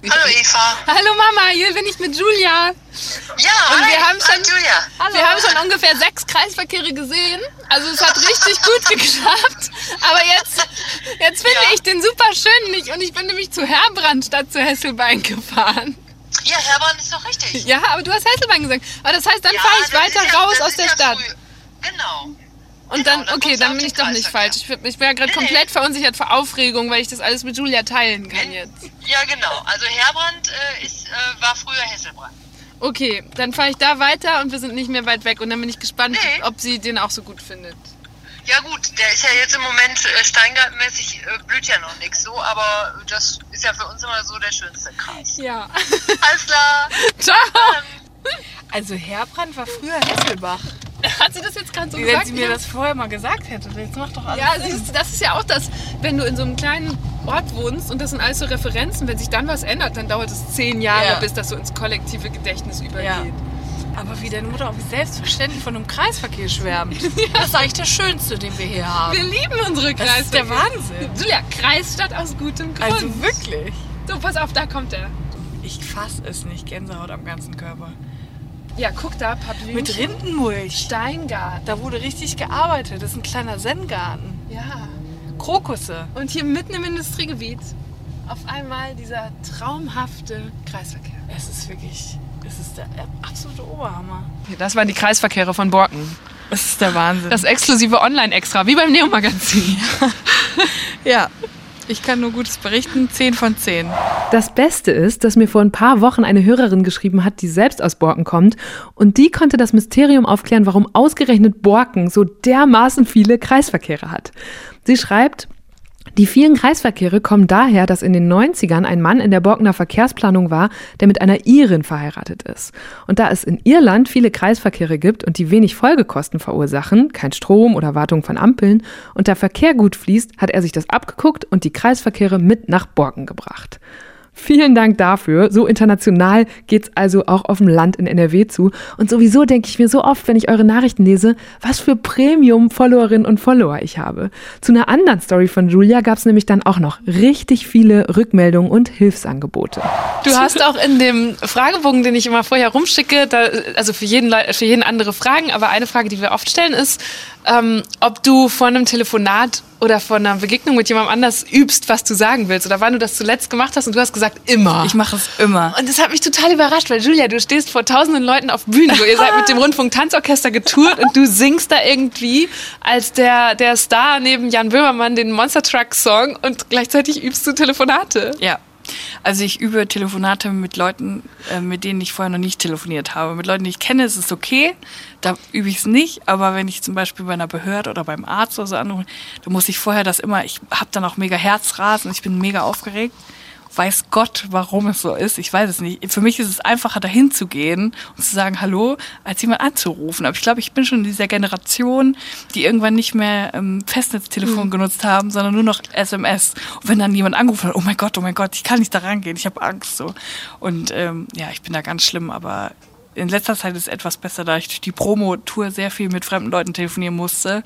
Hallo Eva. Hallo Mama, hier bin ich mit Julia. Ja, Und hi. wir haben Hi, schon- Julia. Wir haben schon ungefähr sechs Kreisverkehre gesehen. Also es hat richtig gut geklappt. Aber jetzt, jetzt finde Ja. ich den super schön nicht. Und ich bin nämlich zu Herbrand statt zu Hesselbein gefahren. Ja, Herborn ist doch richtig. Ja, aber du hast Hesselbein gesagt. Aber das heißt, dann Ja, fahre ich weiter ja- raus aus der ja Stadt. früh. Genau. Und Genau, dann, okay, dann bin ich doch nicht falsch. Ich, bin- ich bin ja gerade Nee, komplett nee. verunsichert vor Aufregung, weil ich das alles mit Julia teilen kann jetzt. Ja, genau. Also Herbrand äh, ist, äh, war früher Hesselbrand. Okay, dann fahre ich da weiter und wir sind nicht mehr weit weg. Und dann bin ich gespannt, Nee. ob sie den auch so gut findet. Ja gut, der ist ja jetzt im Moment äh, steingartenmäßig, äh, blüht ja noch nichts so, aber das ist ja für uns immer so der schönste Kreis. Ja. Alles klar. Ciao. Also Herbrand war früher Hesselbach. Hat sie das jetzt gerade so Wenn gesagt? sie mir das vorher mal gesagt hätte, jetzt macht doch alles Ja, du, das ist ja auch das, wenn du in so einem kleinen Ort wohnst und das sind alles so Referenzen, wenn sich dann was ändert, dann dauert es zehn Jahre, Ja. bis das so ins kollektive Gedächtnis übergeht. Ja. Aber wie deine Mutter auch selbstverständlich von einem Kreisverkehr schwärmt. Das ist eigentlich der schönste, den wir hier haben. Wir lieben unsere Das ist der Kreisverkehr. Wahnsinn. Julia, Kreisstadt aus gutem Grund. Also wirklich. So, pass auf, da kommt er. Ich fass es nicht. Gänsehaut am ganzen Körper. Ja, guck da, Pavillon. Mit Rindenmulch. Steingarten. Da wurde richtig gearbeitet. Das ist ein kleiner Zen-Garten. Ja. Krokusse. Und hier mitten im Industriegebiet auf einmal dieser traumhafte Kreisverkehr. Es ist wirklich, es ist der absolute Oberhammer. Das waren die Kreisverkehre von Borken. Es ist der Wahnsinn. Das exklusive Online-Extra, wie beim Neo-Magazin. ja, ich kann nur Gutes berichten. 10 von 10. Das Beste ist, dass mir vor ein paar Wochen eine Hörerin geschrieben hat, die selbst aus Borken kommt. Und die konnte das Mysterium aufklären, warum ausgerechnet Borken so dermaßen viele Kreisverkehre hat. Sie schreibt, die vielen Kreisverkehre kommen daher, dass in den 90ern ein Mann in der Borkener Verkehrsplanung war, der mit einer Irin verheiratet ist. Und da es in Irland viele Kreisverkehre gibt und die wenig Folgekosten verursachen, kein Strom oder Wartung von Ampeln, und der Verkehr gut fließt, hat er sich das abgeguckt und die Kreisverkehre mit nach Borken gebracht. Vielen Dank dafür. So international geht's also auch auf dem Land in NRW zu. Und sowieso denke ich mir so oft, wenn ich eure Nachrichten lese, was für Premium-Followerinnen und Follower ich habe. Zu einer anderen Story von Julia gab's nämlich dann auch noch richtig viele Rückmeldungen und Hilfsangebote. Du hast auch in dem Fragebogen, den ich immer vorher rumschicke, da, also für jeden, für jeden andere Fragen, aber eine Frage, die wir oft stellen, ist, ähm, ob du vor einem Telefonat oder vor einer Begegnung mit jemandem anders übst, was du sagen willst oder wann du das zuletzt gemacht hast und du hast gesagt, immer. Ich mache es immer. und das hat mich total überrascht, weil Julia, du stehst vor tausenden Leuten auf Bühnen. So, ihr seid mit dem Rundfunk Tanzorchester getourt und du singst da irgendwie als der, der Star neben Jan Böhmermann den Monster Truck Song und gleichzeitig übst du Telefonate. Ja. Also ich übe Telefonate mit Leuten, äh, mit denen ich vorher noch nicht telefoniert habe. Mit Leuten, die ich kenne, ist es okay. Da übe ich es nicht. Aber wenn ich zum Beispiel bei einer Behörde oder beim Arzt oder so anrufe, dann muss ich vorher das immer, ich habe dann auch mega Herzrasen, ich bin mega aufgeregt. Weiß Gott, warum es so ist. Ich weiß es nicht. Für mich ist es einfacher, dahin zu gehen und zu sagen Hallo, als jemand anzurufen. Aber ich glaube, ich bin schon in dieser Generation, die irgendwann nicht mehr ähm, Festnetztelefon genutzt haben, sondern nur noch SMS. Und wenn dann jemand angerufen hat, oh mein Gott, oh mein Gott, ich kann nicht da rangehen, ich habe Angst. so. Und ähm, ja, ich bin da ganz schlimm, aber in letzter Zeit ist es etwas besser, da ich durch die Promo-Tour sehr viel mit fremden Leuten telefonieren musste.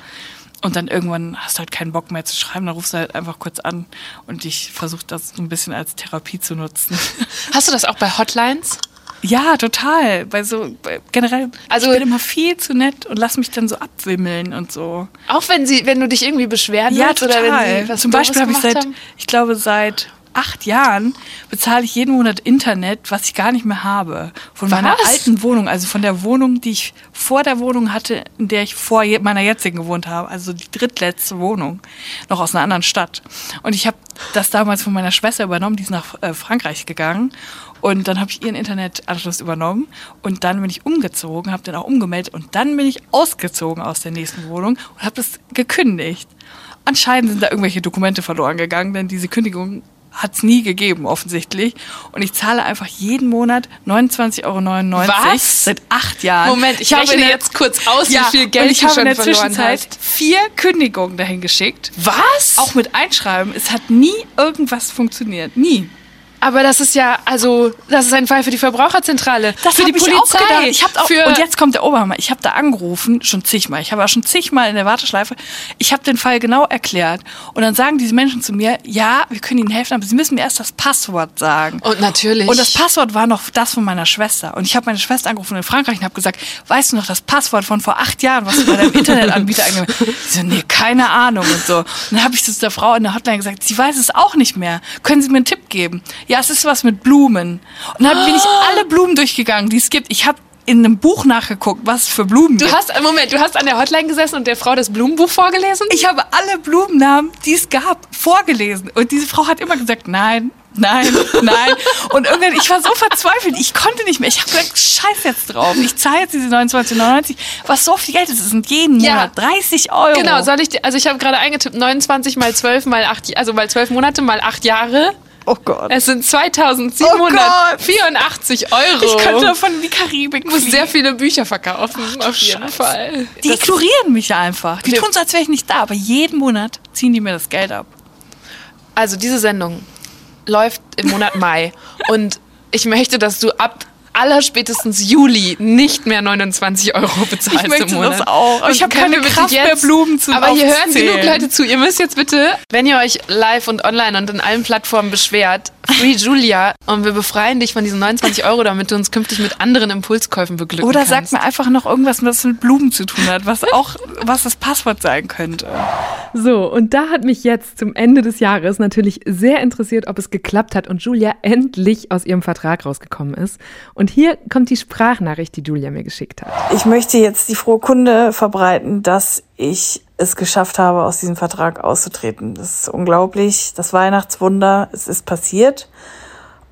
Und dann irgendwann hast du halt keinen Bock mehr zu schreiben, dann rufst du halt einfach kurz an und ich versuche das so ein bisschen als Therapie zu nutzen. Hast du das auch bei Hotlines? ja, total. Bei so bei, generell, Also- ich bin immer viel zu nett und lass mich dann so abwimmeln und so. Auch wenn sie, wenn du dich irgendwie beschweren Ja, willst total. oder wenn sie was Zum Beispiel habe ich seit, gemacht ich glaube, seit acht Jahren bezahle ich jeden Monat Internet, was ich gar nicht mehr habe. Von meiner Was? alten Wohnung, also von der Wohnung, die ich vor der Wohnung hatte, in der ich vor meiner jetzigen gewohnt habe. Also die drittletzte Wohnung, noch aus einer anderen Stadt. Und ich habe das damals von meiner Schwester übernommen, die ist nach äh, Frankreich gegangen. Und dann habe ich ihren Internetanschluss übernommen und dann bin ich umgezogen, habe den auch umgemeldet und dann bin ich ausgezogen aus der nächsten Wohnung und habe das gekündigt. Anscheinend sind da irgendwelche Dokumente verloren gegangen, denn diese Kündigung hat's nie gegeben, offensichtlich. Und ich zahle einfach jeden Monat 29,99 Euro. Was? Seit acht Jahren. Moment, ich habe rechne in der- jetzt kurz aus, ja, wie viel Geld und ich du habe schon in der verloren Zwischenzeit hast. vier Kündigungen dahin geschickt. Was? Auch mit Einschreiben. Es hat nie irgendwas funktioniert. Nie. Aber das ist ja, also, das ist ein Fall für die Verbraucherzentrale. Das für die ich Polizei. auch gedacht. Ich hab auch, für und jetzt kommt der Oberhammer. Ich habe da angerufen, schon zigmal. Ich habe auch schon zigmal in der Warteschleife. Ich habe den Fall genau erklärt. Und dann sagen diese Menschen zu mir, ja, wir können Ihnen helfen, aber Sie müssen mir erst das Passwort sagen. Und natürlich. Und das Passwort war noch das von meiner Schwester. Und ich habe meine Schwester angerufen in Frankreich und habe gesagt, weißt du noch das Passwort von vor acht Jahren, was du bei deinem Internetanbieter eingegeben hast? Sie so, nee, keine Ahnung und so. Und dann habe ich das der Frau in der Hotline gesagt, sie weiß es auch nicht mehr. Können Sie mir einen Tipp geben? Ja, es ist was mit Blumen. Und dann bin ich alle Blumen durchgegangen, die es gibt. Ich habe in einem Buch nachgeguckt, was für Blumen du gibt. hast, Moment, du hast an der Hotline gesessen und der Frau das Blumenbuch vorgelesen? Ich habe alle Blumennamen, die es gab, vorgelesen. Und diese Frau hat immer gesagt, nein, nein, nein. Und irgendwann, ich war so verzweifelt, ich konnte nicht mehr. Ich habe gesagt, scheiß jetzt drauf. Ich zahle jetzt diese 29,99, was so viel Geld ist. Es sind jeden Ja. Monat 30 Euro. Genau, soll ich, also ich habe gerade eingetippt, 29 mal 12 mal 8, also mal 12 Monate mal 8 Jahre. Oh Gott. Es sind 2784 Euro. Ich könnte davon in die Karibik Ich muss sehr viele Bücher verkaufen, auf jeden Scheiße. Fall. Die ignorieren mich einfach. Die tun so, als wäre ich nicht da, aber jeden Monat ziehen die mir das Geld ab. Also diese Sendung läuft im Monat Mai und ich möchte, dass du ab allerspätestens Juli nicht mehr 29 Euro bezahlst Ich möchte im Monat. das auch, aber ich habe können keine Kraft mehr, Blumen zu Aber hier hören genug Leute zu. Ihr müsst jetzt bitte, wenn ihr euch live und online und in allen Plattformen beschwert, Free Julia und wir befreien dich von diesen 29 Euro, damit du uns künftig mit anderen Impulskäufen beglücken Oder kannst. sag mir einfach noch irgendwas, was mit Blumen zu tun hat, was auch, was das Passwort sein könnte. So, und da hat mich jetzt zum Ende des Jahres natürlich sehr interessiert, ob es geklappt hat und Julia endlich aus ihrem Vertrag rausgekommen ist. Und hier kommt die Sprachnachricht, die Julia mir geschickt hat. Ich möchte jetzt die frohe Kunde verbreiten, dass ich es geschafft habe, aus diesem Vertrag auszutreten. Das ist unglaublich. Das Weihnachtswunder, es ist passiert.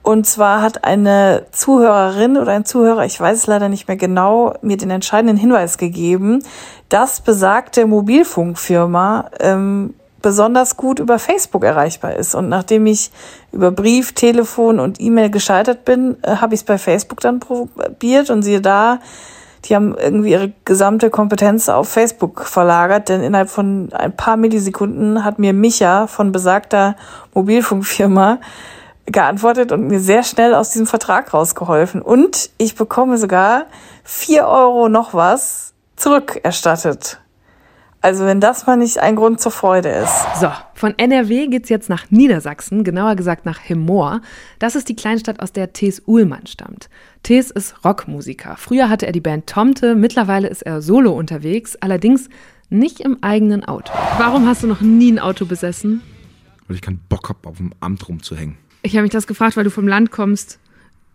Und zwar hat eine Zuhörerin oder ein Zuhörer, ich weiß es leider nicht mehr genau, mir den entscheidenden Hinweis gegeben, dass besagte Mobilfunkfirma ähm, besonders gut über Facebook erreichbar ist. Und nachdem ich über Brief, Telefon und E-Mail gescheitert bin, äh, habe ich es bei Facebook dann probiert und siehe da, die haben irgendwie ihre gesamte Kompetenz auf Facebook verlagert, denn innerhalb von ein paar Millisekunden hat mir Micha von besagter Mobilfunkfirma geantwortet und mir sehr schnell aus diesem Vertrag rausgeholfen. Und ich bekomme sogar vier Euro noch was zurückerstattet. Also wenn das mal nicht ein Grund zur Freude ist. So, von NRW geht's jetzt nach Niedersachsen, genauer gesagt nach Hemmoor. Das ist die Kleinstadt, aus der Thes Uhlmann stammt. Thes ist Rockmusiker. Früher hatte er die Band Tomte, mittlerweile ist er solo unterwegs, allerdings nicht im eigenen Auto. Warum hast du noch nie ein Auto besessen? Weil ich keinen Bock hab, auf dem Amt rumzuhängen. Ich habe mich das gefragt, weil du vom Land kommst.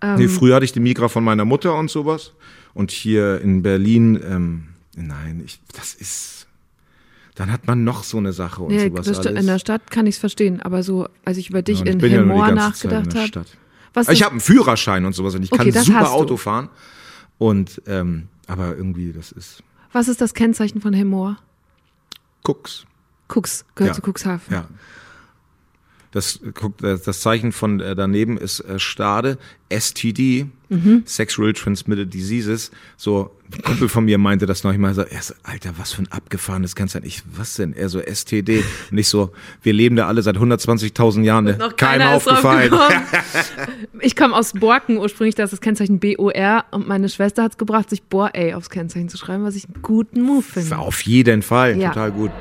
Ähm, Nee, früher hatte ich die Migra von meiner Mutter und sowas. Und hier in Berlin, ähm, nein, ich, das ist. Dann hat man noch so eine Sache und nee, sowas alles. in der Stadt kann ich es verstehen, aber so, als ich über dich Ja, in ja Hemmoor in nachgedacht habe. Was ich habe einen Führerschein und sowas und ich Okay, kann super du. Auto fahren. Und ähm, aber irgendwie, das ist Was ist das Kennzeichen von Hemmoor? Cooks. Cooks, gehört Ja. zu Cuxhaven. Ja. Das, guck, das Zeichen von äh, daneben ist äh, Stade, STD, Mhm. Sexual Transmitted Diseases. So, ein Kumpel von mir meinte das noch mal so, er so, Alter, was für ein abgefahrenes Kennzeichen. Ich, was denn? Er so, STD. Und ich so, wir leben da alle seit 120.000 Jahren. Ne? Noch keiner aufgefallen. Ich komme aus Borken ursprünglich, da ist das Kennzeichen BOR und meine Schwester hat es gebracht, sich Bor-A aufs Kennzeichen zu schreiben, was ich einen guten Move finde. Auf jeden Fall, Ja. total gut.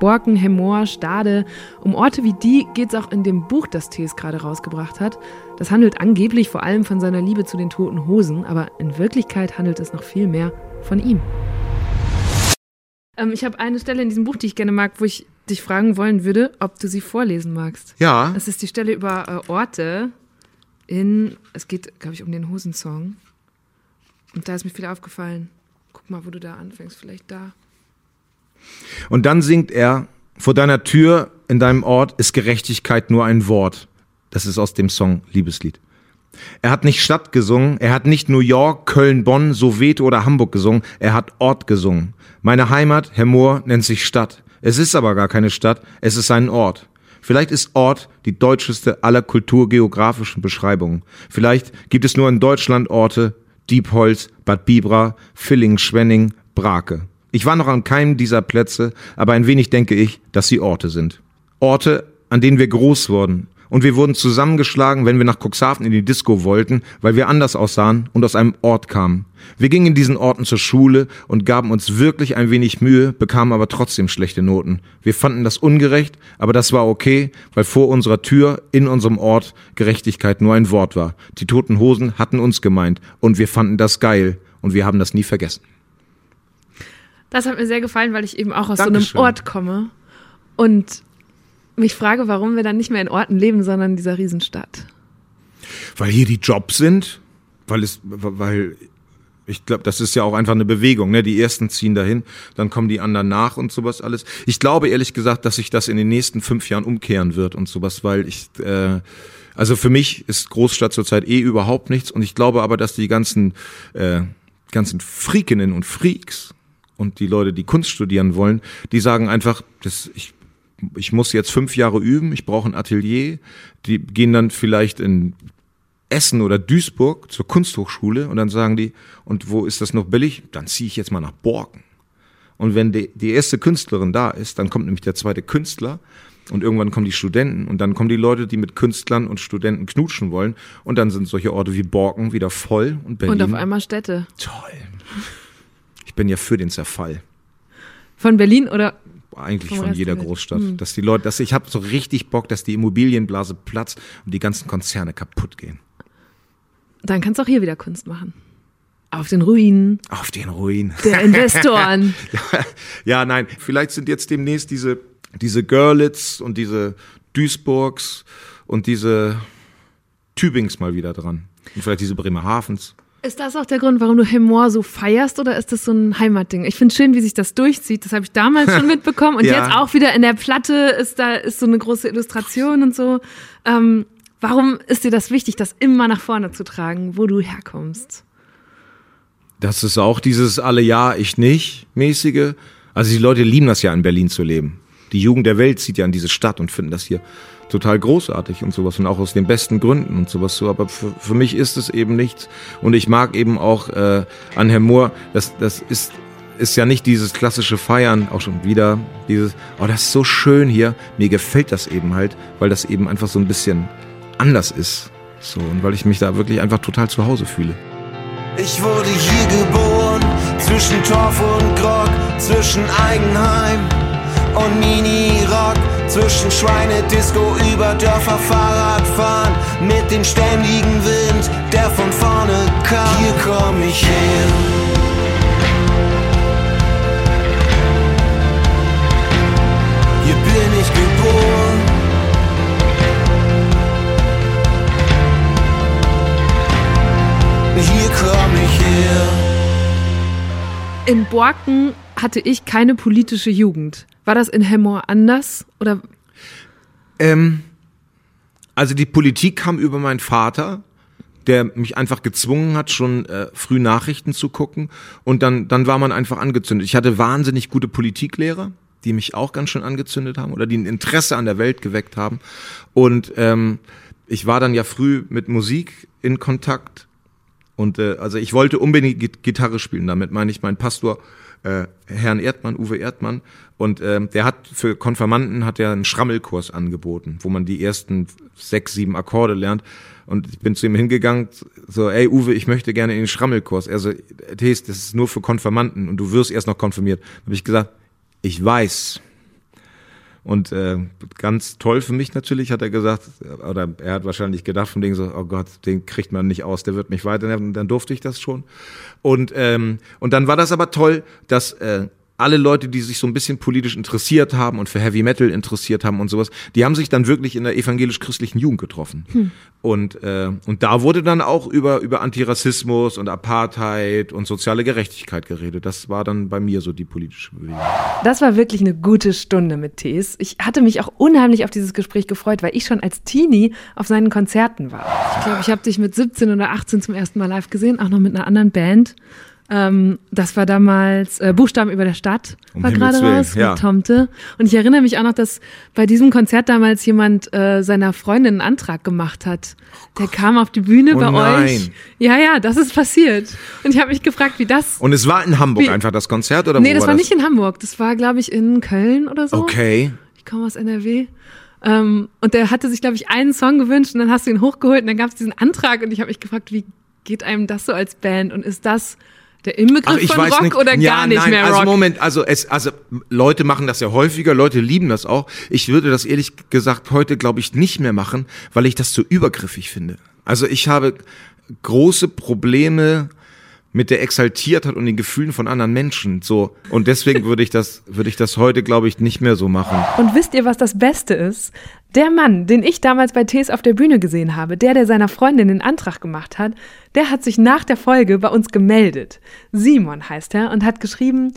Borken, Hemmoor, Stade. Um Orte wie die geht es auch in dem Buch, das Thees gerade rausgebracht hat. Das handelt angeblich vor allem von seiner Liebe zu den toten Hosen, aber in Wirklichkeit handelt es noch viel mehr von ihm. Ähm, ich habe eine Stelle in diesem Buch, die ich gerne mag, wo ich dich fragen wollen würde, ob du sie vorlesen magst. Ja. Es ist die Stelle über äh, Orte in, es geht, glaube ich, um den Hosensong. Und da ist mir viel aufgefallen. Guck mal, wo du da anfängst, vielleicht da. Und dann singt er, vor deiner Tür in deinem Ort ist Gerechtigkeit nur ein Wort. Das ist aus dem Song Liebeslied. Er hat nicht Stadt gesungen, er hat nicht New York, Köln, Bonn, Soweto oder Hamburg gesungen, er hat Ort gesungen. Meine Heimat, Herr Moor, nennt sich Stadt. Es ist aber gar keine Stadt, es ist ein Ort. Vielleicht ist Ort die deutscheste aller kulturgeografischen Beschreibungen. Vielleicht gibt es nur in Deutschland Orte, Diepholz, Bad Bibra, Villingen, Schwenning, Brake. Ich war noch an keinem dieser Plätze, aber ein wenig denke ich, dass sie Orte sind. Orte, an denen wir groß wurden, und wir wurden zusammengeschlagen, wenn wir nach Cuxhaven in die Disco wollten, weil wir anders aussahen und aus einem Ort kamen. Wir gingen in diesen Orten zur Schule und gaben uns wirklich ein wenig Mühe, bekamen aber trotzdem schlechte Noten. Wir fanden das ungerecht, aber das war okay, weil vor unserer Tür in unserem Ort Gerechtigkeit nur ein Wort war. Die toten Hosen hatten uns gemeint und wir fanden das geil und wir haben das nie vergessen. Das hat mir sehr gefallen, weil ich eben auch aus Dankeschön. so einem Ort komme und mich frage, warum wir dann nicht mehr in Orten leben, sondern in dieser Riesenstadt. Weil hier die Jobs sind, weil es, weil ich glaube, das ist ja auch einfach eine Bewegung. Ne? Die ersten ziehen dahin, dann kommen die anderen nach und sowas alles. Ich glaube ehrlich gesagt, dass sich das in den nächsten fünf Jahren umkehren wird und sowas, weil ich, äh, also für mich ist Großstadt zurzeit eh überhaupt nichts und ich glaube aber, dass die ganzen, äh, ganzen Freakinnen und Freaks und die Leute, die Kunst studieren wollen, die sagen einfach, das, ich ich muss jetzt fünf Jahre üben, ich brauche ein Atelier. Die gehen dann vielleicht in Essen oder Duisburg zur Kunsthochschule und dann sagen die, und wo ist das noch billig? Dann ziehe ich jetzt mal nach Borken. Und wenn die, die erste Künstlerin da ist, dann kommt nämlich der zweite Künstler und irgendwann kommen die Studenten und dann kommen die Leute, die mit Künstlern und Studenten knutschen wollen und dann sind solche Orte wie Borken wieder voll und Berlin. Und auf einmal Städte. Toll. Ich bin ja für den Zerfall. Von Berlin oder eigentlich von jeder Großstadt. Mhm. Dass die Leute, dass ich habe so richtig Bock, dass die Immobilienblase platzt und die ganzen Konzerne kaputt gehen. Dann kannst du auch hier wieder Kunst machen. Auf den Ruinen. Auf den Ruinen. Der Investoren. ja, ja, nein. Vielleicht sind jetzt demnächst diese, diese Görlitz und diese Duisburgs und diese Tübings mal wieder dran. Und vielleicht diese Bremerhavens. Ist das auch der Grund, warum du Humor so feierst oder ist das so ein Heimatding? Ich finde schön, wie sich das durchzieht. Das habe ich damals schon mitbekommen und ja. jetzt auch wieder in der Platte ist da ist so eine große Illustration und so. Ähm, warum ist dir das wichtig, das immer nach vorne zu tragen, wo du herkommst? Das ist auch dieses alle ja, ich nicht mäßige. Also die Leute lieben das ja in Berlin zu leben. Die Jugend der Welt zieht ja in diese Stadt und finden das hier total großartig und sowas und auch aus den besten Gründen und sowas so. Aber für, für mich ist es eben nichts. Und ich mag eben auch äh, an Herrn Mohr, das, das ist, ist ja nicht dieses klassische Feiern, auch schon wieder dieses, oh, das ist so schön hier. Mir gefällt das eben halt, weil das eben einfach so ein bisschen anders ist. So, und weil ich mich da wirklich einfach total zu Hause fühle. Ich wurde hier geboren, zwischen Torf und Grog, zwischen Eigenheim und Mini-Rock zwischen Schweinedisco über Dörfer Fahrrad fahren mit dem ständigen Wind, der von vorne kam. Hier komm ich her. Hier bin ich geboren. Hier komm ich her. In Borken hatte ich keine politische Jugend. War das in Hemmoor anders? Oder? Ähm, also die Politik kam über meinen Vater, der mich einfach gezwungen hat, schon äh, früh Nachrichten zu gucken. Und dann, dann war man einfach angezündet. Ich hatte wahnsinnig gute Politiklehrer, die mich auch ganz schön angezündet haben oder die ein Interesse an der Welt geweckt haben. Und ähm, ich war dann ja früh mit Musik in Kontakt. Und äh, also ich wollte unbedingt Gitarre spielen. Damit meine ich meinen Pastor äh, Herrn Erdmann, Uwe Erdmann. Und ähm, der hat für Konfirmanden hat er einen Schrammelkurs angeboten, wo man die ersten sechs, sieben Akkorde lernt. Und ich bin zu ihm hingegangen, so, ey Uwe, ich möchte gerne in den Schrammelkurs. Er so, Thees, das ist nur für Konfirmanden und du wirst erst noch konfirmiert. Da habe ich gesagt, ich weiß. Und äh, ganz toll für mich natürlich, hat er gesagt, oder er hat wahrscheinlich gedacht von Ding so, oh Gott, den kriegt man nicht aus, der wird mich weiternehmen. Dann durfte ich das schon. Und, ähm, und dann war das aber toll, dass äh, alle Leute, die sich so ein bisschen politisch interessiert haben und für Heavy Metal interessiert haben und sowas, die haben sich dann wirklich in der evangelisch-christlichen Jugend getroffen. Hm. Und, äh, und da wurde dann auch über, über Antirassismus und Apartheid und soziale Gerechtigkeit geredet. Das war dann bei mir so die politische Bewegung. Das war wirklich eine gute Stunde mit Tees. Ich hatte mich auch unheimlich auf dieses Gespräch gefreut, weil ich schon als Teenie auf seinen Konzerten war. Ich glaube, ich habe dich mit 17 oder 18 zum ersten Mal live gesehen, auch noch mit einer anderen Band. Ähm, das war damals äh, Buchstaben über der Stadt, Um war gerade raus ja. mit Tomte. Und ich erinnere mich auch noch, dass bei diesem Konzert damals jemand äh, seiner Freundin einen Antrag gemacht hat. Der kam auf die Bühne Oh bei nein. euch. Ja, ja, das ist passiert. Und ich habe mich gefragt, wie das. Und es war in Hamburg Wie- einfach das Konzert oder nee, das war war das? nicht in Hamburg. Das war, glaube ich, in Köln oder so. Okay. Ich komme aus NRW. Ähm, und der hatte sich, glaube ich, einen Song gewünscht und dann hast du ihn hochgeholt und dann gab es diesen Antrag und ich habe mich gefragt, wie geht einem das so als Band und ist das der Inbegriff Ach, ich von weiß Rock nicht. oder ja, gar nicht nein, mehr also Rock? Moment, also es, also Leute machen das ja häufiger, Leute lieben das auch. Ich würde das ehrlich gesagt heute, glaube ich, nicht mehr machen, weil ich das zu übergriffig finde. Also ich habe große Probleme mit der Exaltiertheit und den Gefühlen von anderen Menschen. So und deswegen würde ich das, würde ich das heute, glaube ich, nicht mehr so machen. Und wisst ihr, was das Beste ist? Der Mann, den ich damals bei Tees auf der Bühne gesehen habe, der, der seiner Freundin den Antrag gemacht hat, der hat sich nach der Folge bei uns gemeldet. Simon heißt er und hat geschrieben,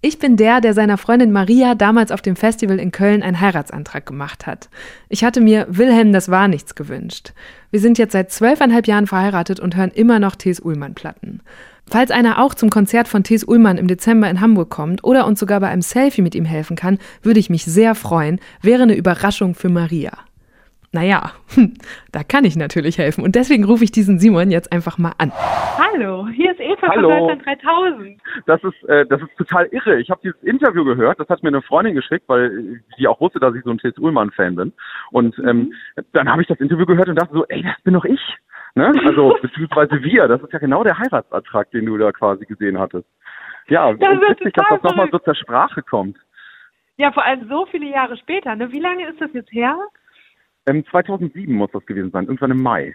ich bin der, der seiner Freundin Maria damals auf dem Festival in Köln einen Heiratsantrag gemacht hat. Ich hatte mir Wilhelm das war nichts gewünscht. Wir sind jetzt seit zwölfeinhalb Jahren verheiratet und hören immer noch Tees Ullmann-Platten. Falls einer auch zum Konzert von Tees Ullmann im Dezember in Hamburg kommt oder uns sogar bei einem Selfie mit ihm helfen kann, würde ich mich sehr freuen. Wäre eine Überraschung für Maria. Naja, da kann ich natürlich helfen. Und deswegen rufe ich diesen Simon jetzt einfach mal an. Hallo, hier ist Eva Hallo. von Deutschland 3000. Das ist, äh, das ist total irre. Ich habe dieses Interview gehört, das hat mir eine Freundin geschickt, weil die auch wusste, dass ich so ein T.S. Ullmann-Fan bin. Und ähm, dann habe ich das Interview gehört und dachte so, ey, das bin doch ich. Ne? Also, beziehungsweise wir. Das ist ja genau der Heiratsantrag, den du da quasi gesehen hattest. Ja, Das und witzig, dass das nochmal so zur Sprache kommt. Ja, vor allem so viele Jahre später. Ne? Wie lange ist das jetzt her? Ähm, 2007 muss das gewesen sein, irgendwann im Mai.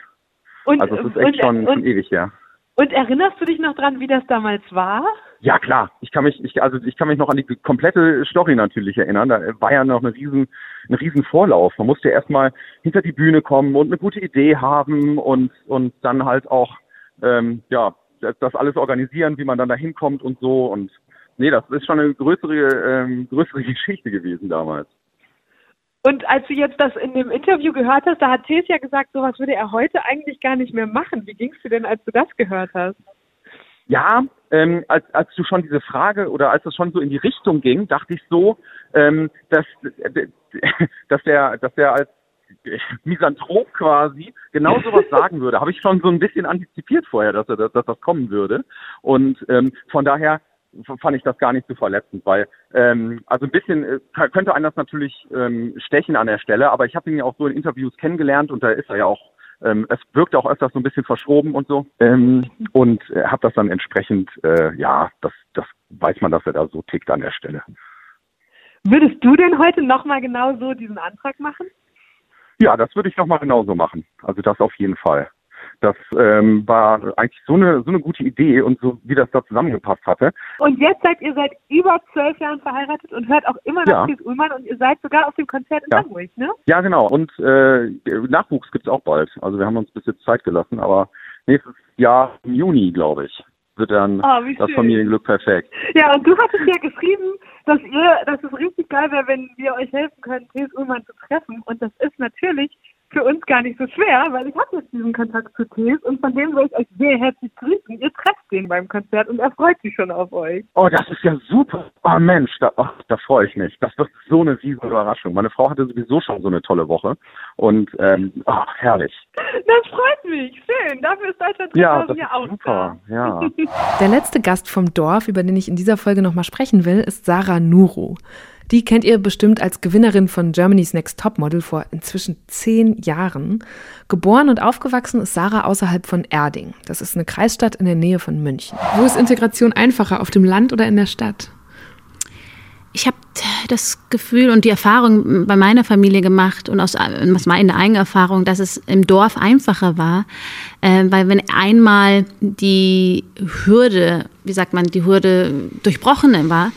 Und, Also es ist echt und, schon, schon und, ewig her. Und erinnerst du dich noch dran, wie das damals war? Ja klar, ich kann mich, ich, also ich kann mich noch an die komplette Story natürlich erinnern. Da war ja noch eine riesen, ein riesen Vorlauf. Man musste erstmal hinter die Bühne kommen und eine gute Idee haben und und dann halt auch ähm, ja das, alles organisieren, wie man dann da hinkommt und so. Und nee, das ist schon eine größere ähm, größere Geschichte gewesen damals. Und als du jetzt das in dem Interview gehört hast, da hat Thes ja gesagt, sowas würde er heute eigentlich gar nicht mehr machen. Wie ging's dir denn, als du das gehört hast? Ja, ähm, als, als du schon diese Frage oder als es schon so in die Richtung ging, dachte ich so, ähm, dass, dass der, dass der als Misanthrop quasi genau sowas sagen würde. Habe ich schon so ein bisschen antizipiert vorher, dass er dass, dass das kommen würde. Und ähm, von daher fand ich das gar nicht so verletzend, weil ähm, also ein bisschen äh, könnte einen das natürlich ähm, stechen an der Stelle, aber ich habe ihn ja auch so in Interviews kennengelernt und da ist er ja auch ähm, es wirkt auch öfters so ein bisschen verschroben und so ähm, und äh, habe das dann entsprechend äh, ja das das weiß man, dass er da so tickt an der Stelle. Würdest du denn heute nochmal genau so diesen Antrag machen? Ja, das würde ich nochmal genauso machen. Also das auf jeden Fall. Das ähm, war eigentlich so eine so eine gute Idee und so wie das da zusammengepasst hatte. Und jetzt seid ihr seit über zwölf Jahren verheiratet und hört auch immer noch Ja. Ullmann und ihr seid sogar auf dem Konzert in Ja. Hamburg, ne? Ja, genau. Und äh, Nachwuchs gibt's auch bald. Also wir haben uns bis jetzt Zeit gelassen, aber nächstes Jahr im Juni, glaube ich, wird dann Oh, das schön. Familienglück perfekt. Ja, und du hattest ja geschrieben, dass ihr, dass es richtig geil wäre, wenn wir euch helfen können, Thes Ullmann zu treffen. Und das ist natürlich für uns gar nicht so schwer, weil ich habe jetzt diesen Kontakt zu Thes und von dem will ich euch sehr herzlich grüßen. Ihr trefft den beim Konzert und er freut sich schon auf euch. Oh, das ist ja super. Oh Mensch, da, oh, da freue ich mich. Das wird so eine riesige Überraschung. Meine Frau hatte sowieso schon so eine tolle Woche. Und ähm, oh, herrlich. Das freut mich. Schön. Dafür ist Deutschland 3000 Ja, das ja ist auch super. Ja. Der letzte Gast vom Dorf, über den ich in dieser Folge nochmal sprechen will, ist Sarah Nuru. Die kennt ihr bestimmt als Gewinnerin von Germany's Next Topmodel vor inzwischen zehn Jahren. Geboren und aufgewachsen ist Sarah außerhalb von Erding. Das ist eine Kreisstadt in der Nähe von München. Wo ist Integration einfacher, auf dem Land oder in der Stadt? Ich habe das Gefühl und die Erfahrung bei meiner Familie gemacht und aus, aus meiner eigenen Erfahrung, dass es im Dorf einfacher war, äh, weil wenn einmal die Hürde, wie sagt man, die Hürde durchbrochen war,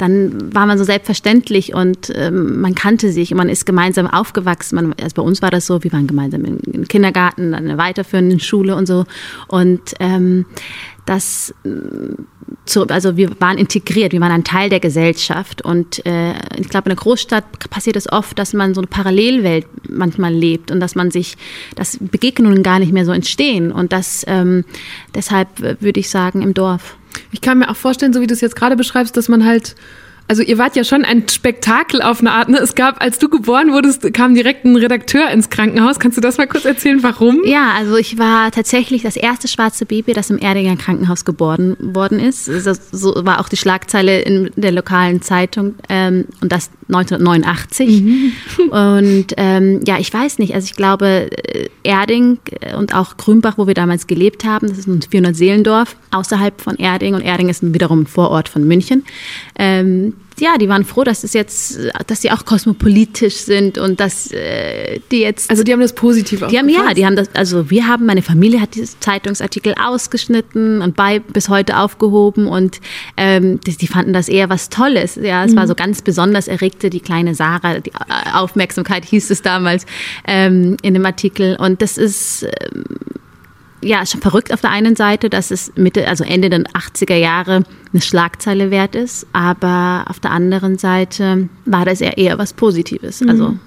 dann war man so selbstverständlich und ähm, man kannte sich und man ist gemeinsam aufgewachsen. Man, also bei uns war das so, wir waren gemeinsam im, Kindergarten, dann in der weiterführenden Schule und so. Und ähm, das, zu, also wir waren integriert, wir waren ein Teil der Gesellschaft. Und äh, ich glaube, in der Großstadt passiert es oft, dass man so eine Parallelwelt manchmal lebt und dass man sich, dass Begegnungen gar nicht mehr so entstehen. Und das, ähm, deshalb würde ich sagen, im Dorf. Ich kann mir auch vorstellen, so wie du es jetzt gerade beschreibst, dass man halt also ihr wart ja schon ein Spektakel auf eine Art. Ne? Es gab, als du geboren wurdest, kam direkt ein Redakteur ins Krankenhaus. Kannst du das mal kurz erzählen, warum? Ja, also ich war tatsächlich das erste schwarze Baby, das im Erdinger Krankenhaus geboren worden ist. So war auch die Schlagzeile in der lokalen Zeitung ähm, und das 1989. Mhm. Und ähm, ja, ich weiß nicht. Also ich glaube, äh, Erding und auch Grünbach, wo wir damals gelebt haben, das ist ein 400 Seelendorf außerhalb von Erding und Erding ist wiederum ein Vorort von München. Ähm, ja, die waren froh, dass es jetzt, dass sie auch kosmopolitisch sind und dass äh, die jetzt. Also die haben das positiv Die haben ja, die haben das. Also wir haben, meine Familie hat diese Zeitungsartikel ausgeschnitten und bei bis heute aufgehoben und ähm, die, die fanden das eher was Tolles. Ja, es mhm. war so ganz besonders erregte die kleine Sarah, die äh, Aufmerksamkeit hieß es damals ähm, in dem Artikel und das ist ähm, ja, schon verrückt auf der einen Seite, dass es Mitte, also Ende der 80er Jahre eine Schlagzeile wert ist, aber auf der anderen Seite war das eher, eher was Positives. Also mhm.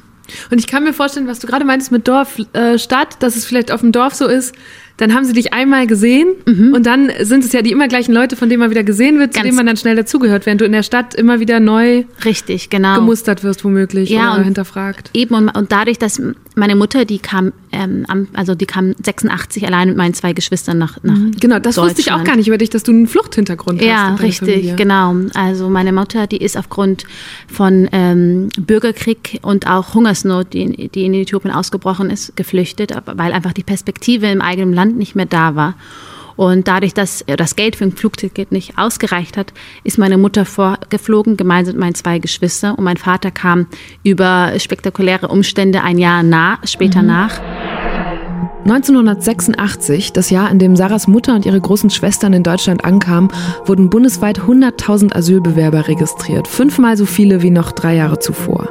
und ich kann mir vorstellen, was du gerade meintest mit Dorf, äh, Stadt, dass es vielleicht auf dem Dorf so ist, dann haben sie dich einmal gesehen mhm. und dann sind es ja die immer gleichen Leute, von denen man wieder gesehen wird, Ganz zu denen man dann schnell dazugehört, während du in der Stadt immer wieder neu Richtig, genau. gemustert wirst womöglich ja, oder hinterfragt. Eben und, und dadurch, dass meine Mutter, die kam, ähm, also die kam 86 allein mit meinen zwei Geschwistern nach, nach mhm. Genau, das wusste ich auch gar nicht über dich, dass du einen Fluchthintergrund ja, hast. Ja, richtig, Familie. genau. Also meine Mutter, die ist aufgrund von ähm, Bürgerkrieg und auch Hungersnot, die, die in Äthiopien ausgebrochen ist, geflüchtet, weil einfach die Perspektive im eigenen Land nicht mehr da war. Und dadurch, dass das Geld für ein Flugticket nicht ausgereicht hat, ist meine Mutter vorgeflogen, gemeinsam mit meinen zwei Geschwistern. Und mein Vater kam über spektakuläre Umstände ein Jahr nach, später mhm. nach. 1986, das Jahr, in dem Sarahs Mutter und ihre großen Schwestern in Deutschland ankamen, wurden bundesweit 100.000 Asylbewerber registriert, fünfmal so viele wie noch drei Jahre zuvor.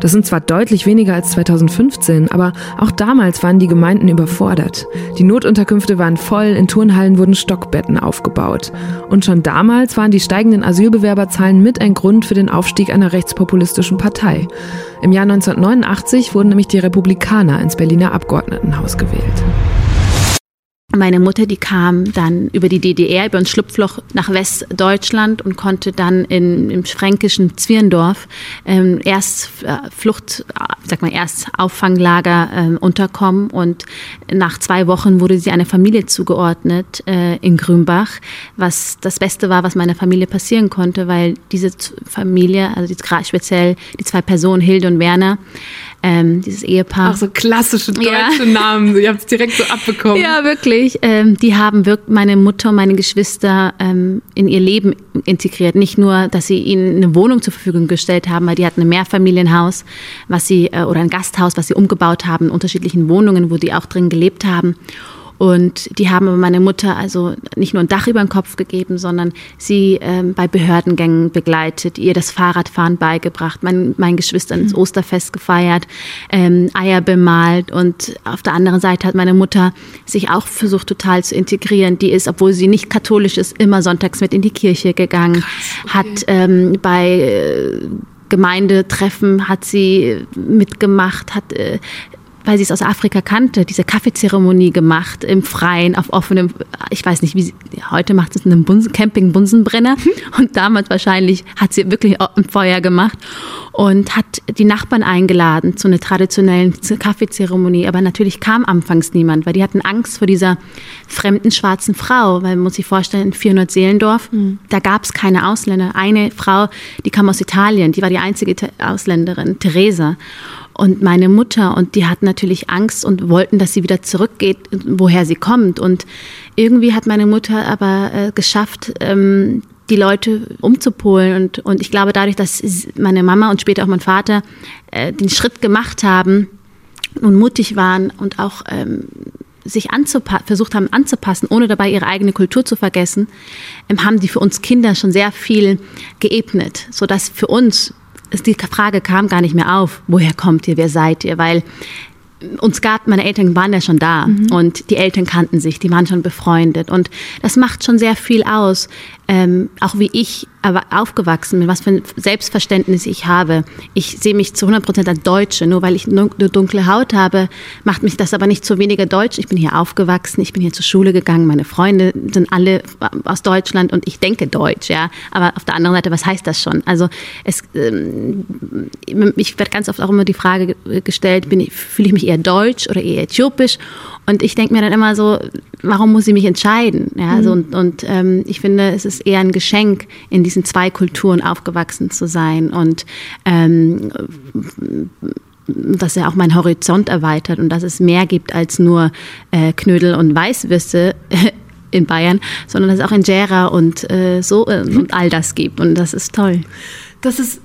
Das sind zwar deutlich weniger als 2015, aber auch damals waren die Gemeinden überfordert. Die Notunterkünfte waren voll, in Turnhallen wurden Stockbetten aufgebaut. Und schon damals waren die steigenden Asylbewerberzahlen mit ein Grund für den Aufstieg einer rechtspopulistischen Partei. Im Jahr 1989 wurden nämlich die Republikaner ins Berliner Abgeordnetenhaus gewählt. Meine Mutter, die kam dann über die DDR, über ein Schlupfloch nach Westdeutschland und konnte dann in, im fränkischen Zwirndorf ähm, erst äh, Flucht, sag mal, erst Auffanglager äh, unterkommen. Und nach zwei Wochen wurde sie einer Familie zugeordnet äh, in Grünbach, was das Beste war, was meiner Familie passieren konnte, weil diese Familie, also die, speziell die zwei Personen, Hilde und Werner, ähm, dieses Ehepaar. Auch so klassische deutsche ja. Namen. Ihr habt es direkt so abbekommen. Ja, wirklich. Ähm, die haben wirklich meine Mutter und meine Geschwister ähm, in ihr Leben integriert. Nicht nur, dass sie ihnen eine Wohnung zur Verfügung gestellt haben, weil die hatten ein Mehrfamilienhaus, was sie äh, oder ein Gasthaus, was sie umgebaut haben, in unterschiedlichen Wohnungen, wo die auch drin gelebt haben. Und die haben meine Mutter also nicht nur ein Dach über den Kopf gegeben, sondern sie ähm, bei Behördengängen begleitet, ihr das Fahrradfahren beigebracht, mein, meinen Geschwistern ins mhm. Osterfest gefeiert, ähm, Eier bemalt. Und auf der anderen Seite hat meine Mutter sich auch versucht, total zu integrieren. Die ist, obwohl sie nicht katholisch ist, immer sonntags mit in die Kirche gegangen, Krass, okay. hat ähm, bei äh, Gemeindetreffen hat sie mitgemacht, hat äh, weil sie es aus Afrika kannte, diese Kaffeezeremonie gemacht im Freien, auf offenem, ich weiß nicht, wie sie, heute macht es einen Bunsen, Camping Bunsenbrenner und damals wahrscheinlich hat sie wirklich ein Feuer gemacht und hat die Nachbarn eingeladen zu einer traditionellen Kaffeezeremonie, aber natürlich kam anfangs niemand, weil die hatten Angst vor dieser fremden schwarzen Frau, weil man muss sich vorstellen, in 400 Seelendorf, mhm. da gab es keine Ausländer. Eine Frau, die kam aus Italien, die war die einzige Ausländerin, Theresa und meine Mutter und die hatten natürlich Angst und wollten, dass sie wieder zurückgeht, woher sie kommt. Und irgendwie hat meine Mutter aber äh, geschafft, ähm, die Leute umzupolen. Und, und ich glaube, dadurch, dass meine Mama und später auch mein Vater äh, den Schritt gemacht haben und mutig waren und auch ähm, sich versucht haben anzupassen, ohne dabei ihre eigene Kultur zu vergessen, ähm, haben die für uns Kinder schon sehr viel geebnet, sodass für uns die Frage kam gar nicht mehr auf, woher kommt ihr, wer seid ihr, weil uns gab, meine Eltern waren ja schon da mhm. und die Eltern kannten sich, die waren schon befreundet und das macht schon sehr viel aus. Ähm, auch wie ich aufgewachsen bin, was für ein Selbstverständnis ich habe. Ich sehe mich zu 100 Prozent als Deutsche. Nur weil ich eine dunkle Haut habe, macht mich das aber nicht zu weniger deutsch. Ich bin hier aufgewachsen, ich bin hier zur Schule gegangen, meine Freunde sind alle aus Deutschland und ich denke Deutsch, ja. Aber auf der anderen Seite, was heißt das schon? Also es, ähm, ich werde ganz oft auch immer die Frage gestellt, bin ich, fühle ich mich eher deutsch oder eher äthiopisch? Und ich denke mir dann immer so, warum muss ich mich entscheiden? Ja, also und, und ähm, ich finde, es ist eher ein Geschenk, in diesen zwei Kulturen aufgewachsen zu sein und ähm, dass er auch meinen Horizont erweitert und dass es mehr gibt als nur äh, Knödel und Weißwürste in Bayern, sondern dass es auch Injera und äh, so äh, und all das gibt und das ist toll. Das ist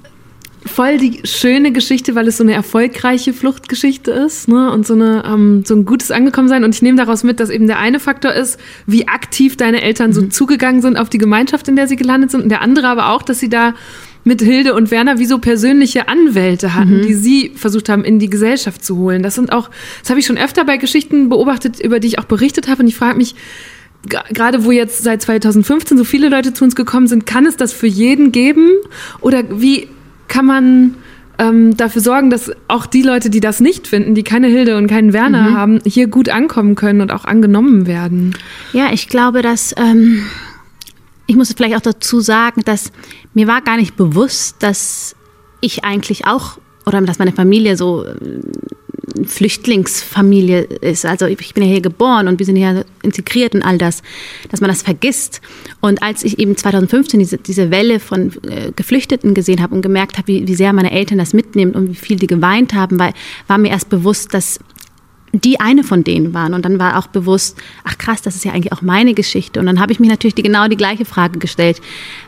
voll die schöne Geschichte, weil es so eine erfolgreiche Fluchtgeschichte ist ne? und so, eine, ähm, so ein gutes Angekommensein. Und ich nehme daraus mit, dass eben der eine Faktor ist, wie aktiv deine Eltern so mhm. zugegangen sind auf die Gemeinschaft, in der sie gelandet sind. Und der andere aber auch, dass sie da mit Hilde und Werner wie so persönliche Anwälte hatten, mhm. die sie versucht haben, in die Gesellschaft zu holen. Das sind auch, das habe ich schon öfter bei Geschichten beobachtet, über die ich auch berichtet habe. Und ich frage mich, gerade wo jetzt seit 2015 so viele Leute zu uns gekommen sind, kann es das für jeden geben? Oder wie kann man ähm, dafür sorgen, dass auch die Leute, die das nicht finden, die keine Hilde und keinen Werner mhm. haben, hier gut ankommen können und auch angenommen werden? Ja, ich glaube, dass ähm, ich muss vielleicht auch dazu sagen, dass mir war gar nicht bewusst, dass ich eigentlich auch oder dass meine Familie so Flüchtlingsfamilie ist. Also ich bin ja hier geboren und wir sind hier integriert und all das, dass man das vergisst. Und als ich eben 2015 diese, diese Welle von äh, Geflüchteten gesehen habe und gemerkt habe, wie, wie sehr meine Eltern das mitnehmen und wie viel die geweint haben, weil, war mir erst bewusst, dass die eine von denen waren. Und dann war auch bewusst, ach krass, das ist ja eigentlich auch meine Geschichte. Und dann habe ich mich natürlich die, genau die gleiche Frage gestellt.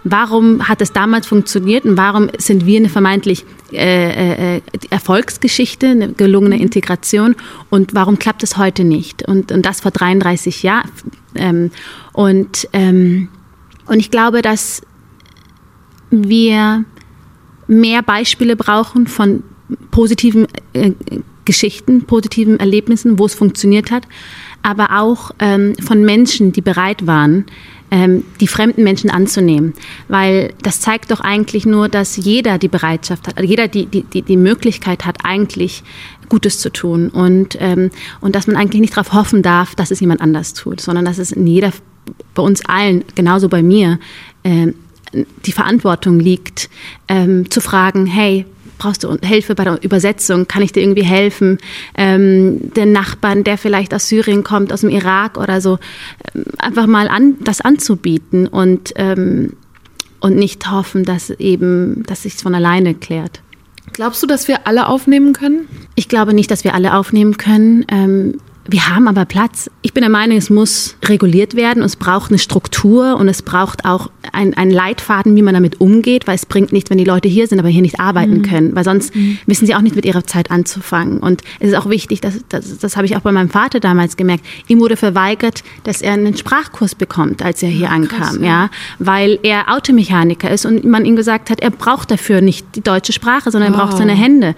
Warum hat es damals funktioniert und warum sind wir eine vermeintlich äh, äh, Erfolgsgeschichte, eine gelungene Integration und warum klappt es heute nicht? Und, und das vor 33 Jahren. Ähm, und, ähm, und ich glaube, dass wir mehr Beispiele brauchen von positiven äh, Geschichten, positiven Erlebnissen, wo es funktioniert hat, aber auch ähm, von Menschen, die bereit waren, ähm, die fremden Menschen anzunehmen. Weil das zeigt doch eigentlich nur, dass jeder die Bereitschaft hat, also jeder die, die, die, die Möglichkeit hat, eigentlich Gutes zu tun. Und, ähm, und dass man eigentlich nicht darauf hoffen darf, dass es jemand anders tut, sondern dass es in jeder, bei uns allen, genauso bei mir, ähm, die Verantwortung liegt, ähm, zu fragen, hey, brauchst du Hilfe bei der Übersetzung? Kann ich dir irgendwie helfen? Ähm, den Nachbarn, der vielleicht aus Syrien kommt, aus dem Irak oder so, ähm, einfach mal an, das anzubieten und, ähm, und nicht hoffen, dass eben, dass sich von alleine klärt. Glaubst du, dass wir alle aufnehmen können? Ich glaube nicht, dass wir alle aufnehmen können. Ähm, wir haben aber Platz. Ich bin der Meinung, es muss reguliert werden. Es braucht eine Struktur und es braucht auch einen Leitfaden, wie man damit umgeht, weil es bringt nichts, wenn die Leute hier sind, aber hier nicht arbeiten mhm. können, weil sonst mhm. wissen sie auch nicht mit ihrer Zeit anzufangen. Und es ist auch wichtig, dass, das, das habe ich auch bei meinem Vater damals gemerkt. Ihm wurde verweigert, dass er einen Sprachkurs bekommt, als er hier ankam, Krass, ja. ja, weil er Automechaniker ist und man ihm gesagt hat, er braucht dafür nicht die deutsche Sprache, sondern er braucht seine Hände.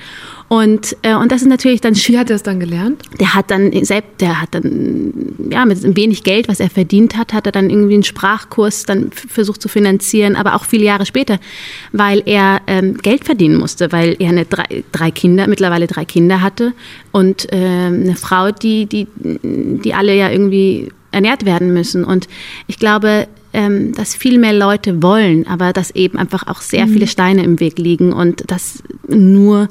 Und, äh, und das ist natürlich dann. Wie hat er es dann gelernt? Der hat dann selbst, der hat dann, ja, mit wenig Geld, was er verdient hat, hat er dann irgendwie einen Sprachkurs dann versucht zu finanzieren, aber auch viele Jahre später, weil er ähm, Geld verdienen musste, weil er eine drei, drei Kinder, mittlerweile drei Kinder hatte und äh, eine Frau, die, die, die alle ja irgendwie ernährt werden müssen. Und ich glaube, ähm, dass viel mehr Leute wollen, aber dass eben einfach auch sehr mhm. viele Steine im Weg liegen und das nur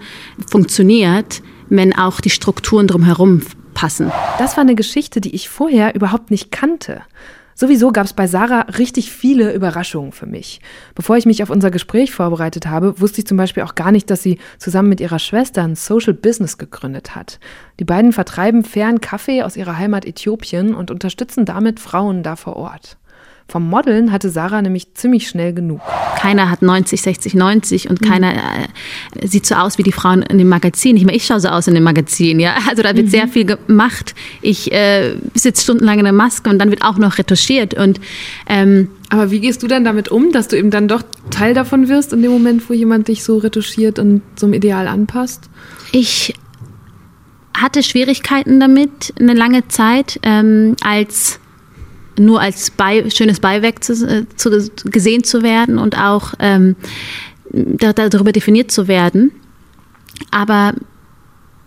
funktioniert, wenn auch die Strukturen drumherum passen. Das war eine Geschichte, die ich vorher überhaupt nicht kannte. Sowieso gab es bei Sarah richtig viele Überraschungen für mich. Bevor ich mich auf unser Gespräch vorbereitet habe, wusste ich zum Beispiel auch gar nicht, dass sie zusammen mit ihrer Schwester ein Social Business gegründet hat. Die beiden vertreiben fairen Kaffee aus ihrer Heimat Äthiopien und unterstützen damit Frauen da vor Ort. Vom Modeln hatte Sarah nämlich ziemlich schnell genug. Keiner hat 90, 60, 90 und mhm. keiner äh, sieht so aus wie die Frauen in dem Magazin. Ich meine, ich schaue so aus in dem Magazin, ja. Also da wird mhm. sehr viel gemacht. Ich äh, sitze stundenlang in der Maske und dann wird auch noch retuschiert und ähm, aber wie gehst du dann damit um, dass du eben dann doch Teil davon wirst in dem Moment, wo jemand dich so retuschiert und so einem Ideal anpasst? Ich hatte Schwierigkeiten damit eine lange Zeit, ähm, als nur als bei, schönes Beiwerk zu, äh, zu, gesehen zu werden und auch ähm, da, darüber definiert zu werden. Aber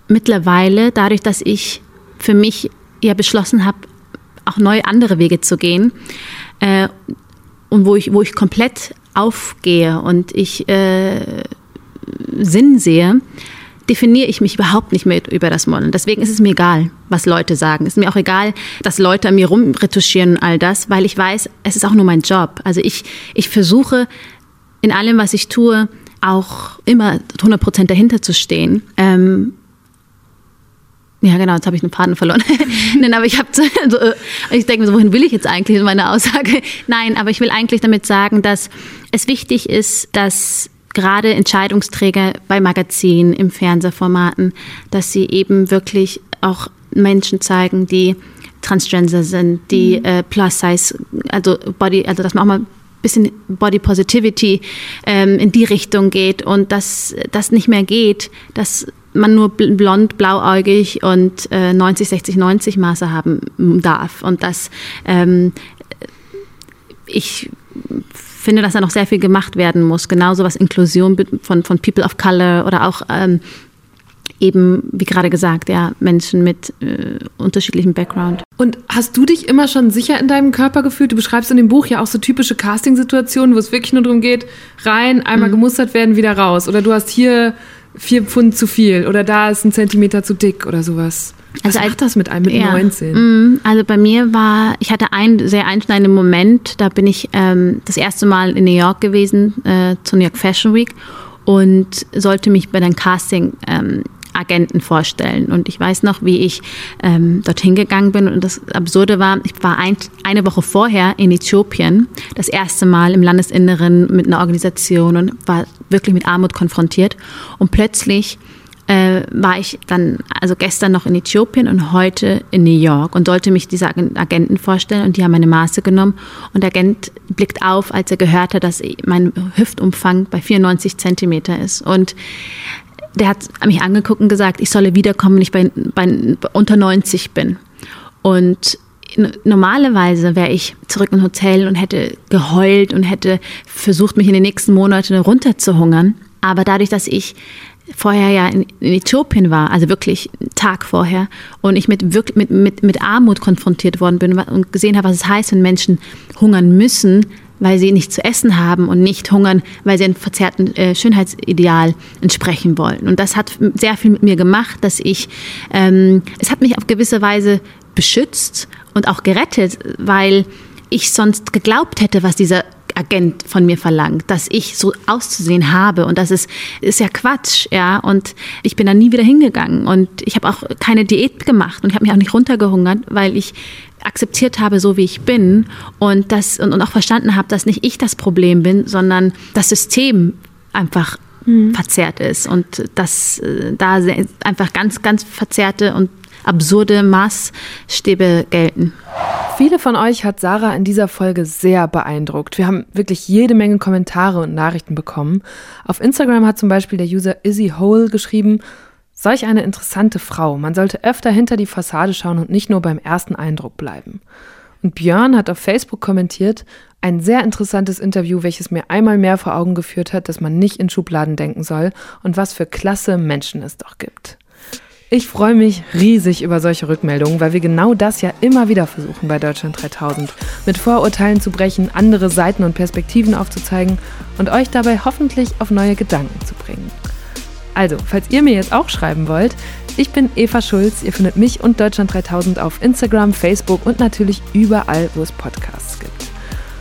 mittlerweile, dadurch, dass ich für mich ja beschlossen habe, auch neue andere Wege zu gehen äh, und wo ich, wo ich komplett aufgehe und ich äh, Sinn sehe, definiere ich mich überhaupt nicht mehr über das Modeln. Deswegen ist es mir egal, was Leute sagen. Es ist mir auch egal, dass Leute an mir rumretuschieren und all das, weil ich weiß, es ist auch nur mein Job. Also ich, ich versuche in allem, was ich tue, auch immer 100 Prozent dahinter zu stehen. Ähm, ja, genau, jetzt habe ich den Faden verloren. Nein, aber ich habe, also, ich denke mir so, wohin will ich jetzt eigentlich in meiner Aussage? Nein, aber ich will eigentlich damit sagen, dass es wichtig ist, dass gerade Entscheidungsträger bei Magazinen, im Fernsehformaten, dass sie eben wirklich auch Menschen zeigen, die Transgender sind, die mhm. äh, Plus Size, also Body, also dass man auch mal ein bisschen Body Positivity ähm, in die Richtung geht und dass das nicht mehr geht, dass man nur blond, blauäugig und äh, 90, 60, 90 Maße haben darf und dass ähm, ich finde, dass da noch sehr viel gemacht werden muss. Genauso was Inklusion von, von People of Color oder auch ähm, eben, wie gerade gesagt, ja, Menschen mit äh, unterschiedlichem Background. Und hast du dich immer schon sicher in deinem Körper gefühlt? Du beschreibst in dem Buch ja auch so typische Casting-Situationen, wo es wirklich nur darum geht, rein, einmal mhm. gemustert werden, wieder raus. Oder du hast hier vier Pfund zu viel oder da ist ein Zentimeter zu dick oder sowas. Was also macht das mit einem mit ja, 19? Mm, also bei mir war, ich hatte einen sehr einschneidenden Moment. Da bin ich ähm, das erste Mal in New York gewesen, äh, zur New York Fashion Week und sollte mich bei einem Casting ähm, Agenten vorstellen. Und ich weiß noch, wie ich ähm, dorthin gegangen bin. Und das Absurde war, ich war ein, eine Woche vorher in Äthiopien, das erste Mal im Landesinneren mit einer Organisation und war wirklich mit Armut konfrontiert. Und plötzlich äh, war ich dann, also gestern noch in Äthiopien und heute in New York und sollte mich diese Agenten vorstellen und die haben meine Maße genommen und der Agent blickt auf, als er gehört hat, dass mein Hüftumfang bei 94 Zentimeter ist und der hat mich angeguckt und gesagt, ich solle wiederkommen, wenn ich bei, bei unter 90 bin. Und normalerweise wäre ich zurück im Hotel und hätte geheult und hätte versucht, mich in den nächsten Monaten runterzuhungern. Aber dadurch, dass ich vorher ja in, Äthiopien war, also wirklich einen Tag vorher, und ich mit, wirklich, mit, mit, mit Armut konfrontiert worden bin und gesehen habe, was es heißt, wenn Menschen hungern müssen, weil sie nicht zu essen haben und nicht hungern, weil sie einem verzerrten äh, Schönheitsideal entsprechen wollen. Und das hat sehr viel mit mir gemacht, dass ich, ähm, es hat mich auf gewisse Weise beschützt und auch gerettet, weil ich sonst geglaubt hätte, was dieser Agent von mir verlangt, dass ich so auszusehen habe und das ist, ist ja Quatsch, ja. Und ich bin da nie wieder hingegangen und ich habe auch keine Diät gemacht und ich habe mich auch nicht runtergehungert, weil ich akzeptiert habe, so wie ich bin und das und, und auch verstanden habe, dass nicht ich das Problem bin, sondern das System einfach mhm. verzerrt ist und dass äh, da einfach ganz, ganz verzerrte und absurde Maßstäbe gelten. Viele von euch hat Sarah in dieser Folge sehr beeindruckt. Wir haben wirklich jede Menge Kommentare und Nachrichten bekommen. Auf Instagram hat zum Beispiel der User Izzy Hole geschrieben, Solch eine interessante Frau. Man sollte öfter hinter die Fassade schauen und nicht nur beim ersten Eindruck bleiben. Und Björn hat auf Facebook kommentiert, ein sehr interessantes Interview, welches mir einmal mehr vor Augen geführt hat, dass man nicht in Schubladen denken soll und was für klasse Menschen es doch gibt. Ich freue mich riesig über solche Rückmeldungen, weil wir genau das ja immer wieder versuchen bei Deutschland 3000. Mit Vorurteilen zu brechen, andere Seiten und Perspektiven aufzuzeigen und euch dabei hoffentlich auf neue Gedanken zu bringen. Also, falls ihr mir jetzt auch schreiben wollt, ich bin Eva Schulz. Ihr findet mich und Deutschland 3000 auf Instagram, Facebook und natürlich überall, wo es Podcasts gibt.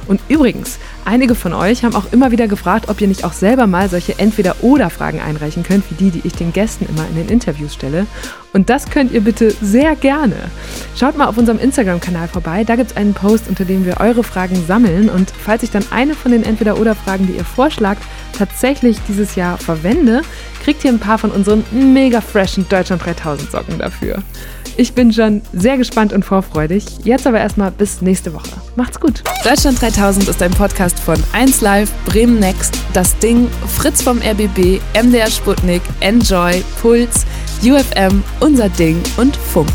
Und übrigens, einige von euch haben auch immer wieder gefragt, ob ihr nicht auch selber mal solche Entweder-Oder-Fragen einreichen könnt, wie die, die ich den Gästen immer in den Interviews stelle. Und das könnt ihr bitte sehr gerne. Schaut mal auf unserem Instagram-Kanal vorbei, da gibt es einen Post, unter dem wir eure Fragen sammeln. Und falls ich dann eine von den Entweder-Oder-Fragen, die ihr vorschlagt, tatsächlich dieses Jahr verwende, kriegt ihr ein paar von unseren mega freshen Deutschland 3000 Socken dafür. Ich bin schon sehr gespannt und vorfreudig. Jetzt aber erstmal bis nächste Woche. Macht's gut. Deutschland 3000 ist ein Podcast von 1Live, Bremen Next, Das Ding, Fritz vom RBB, MDR Sputnik, Enjoy, Puls, UFM, Unser Ding und Funk.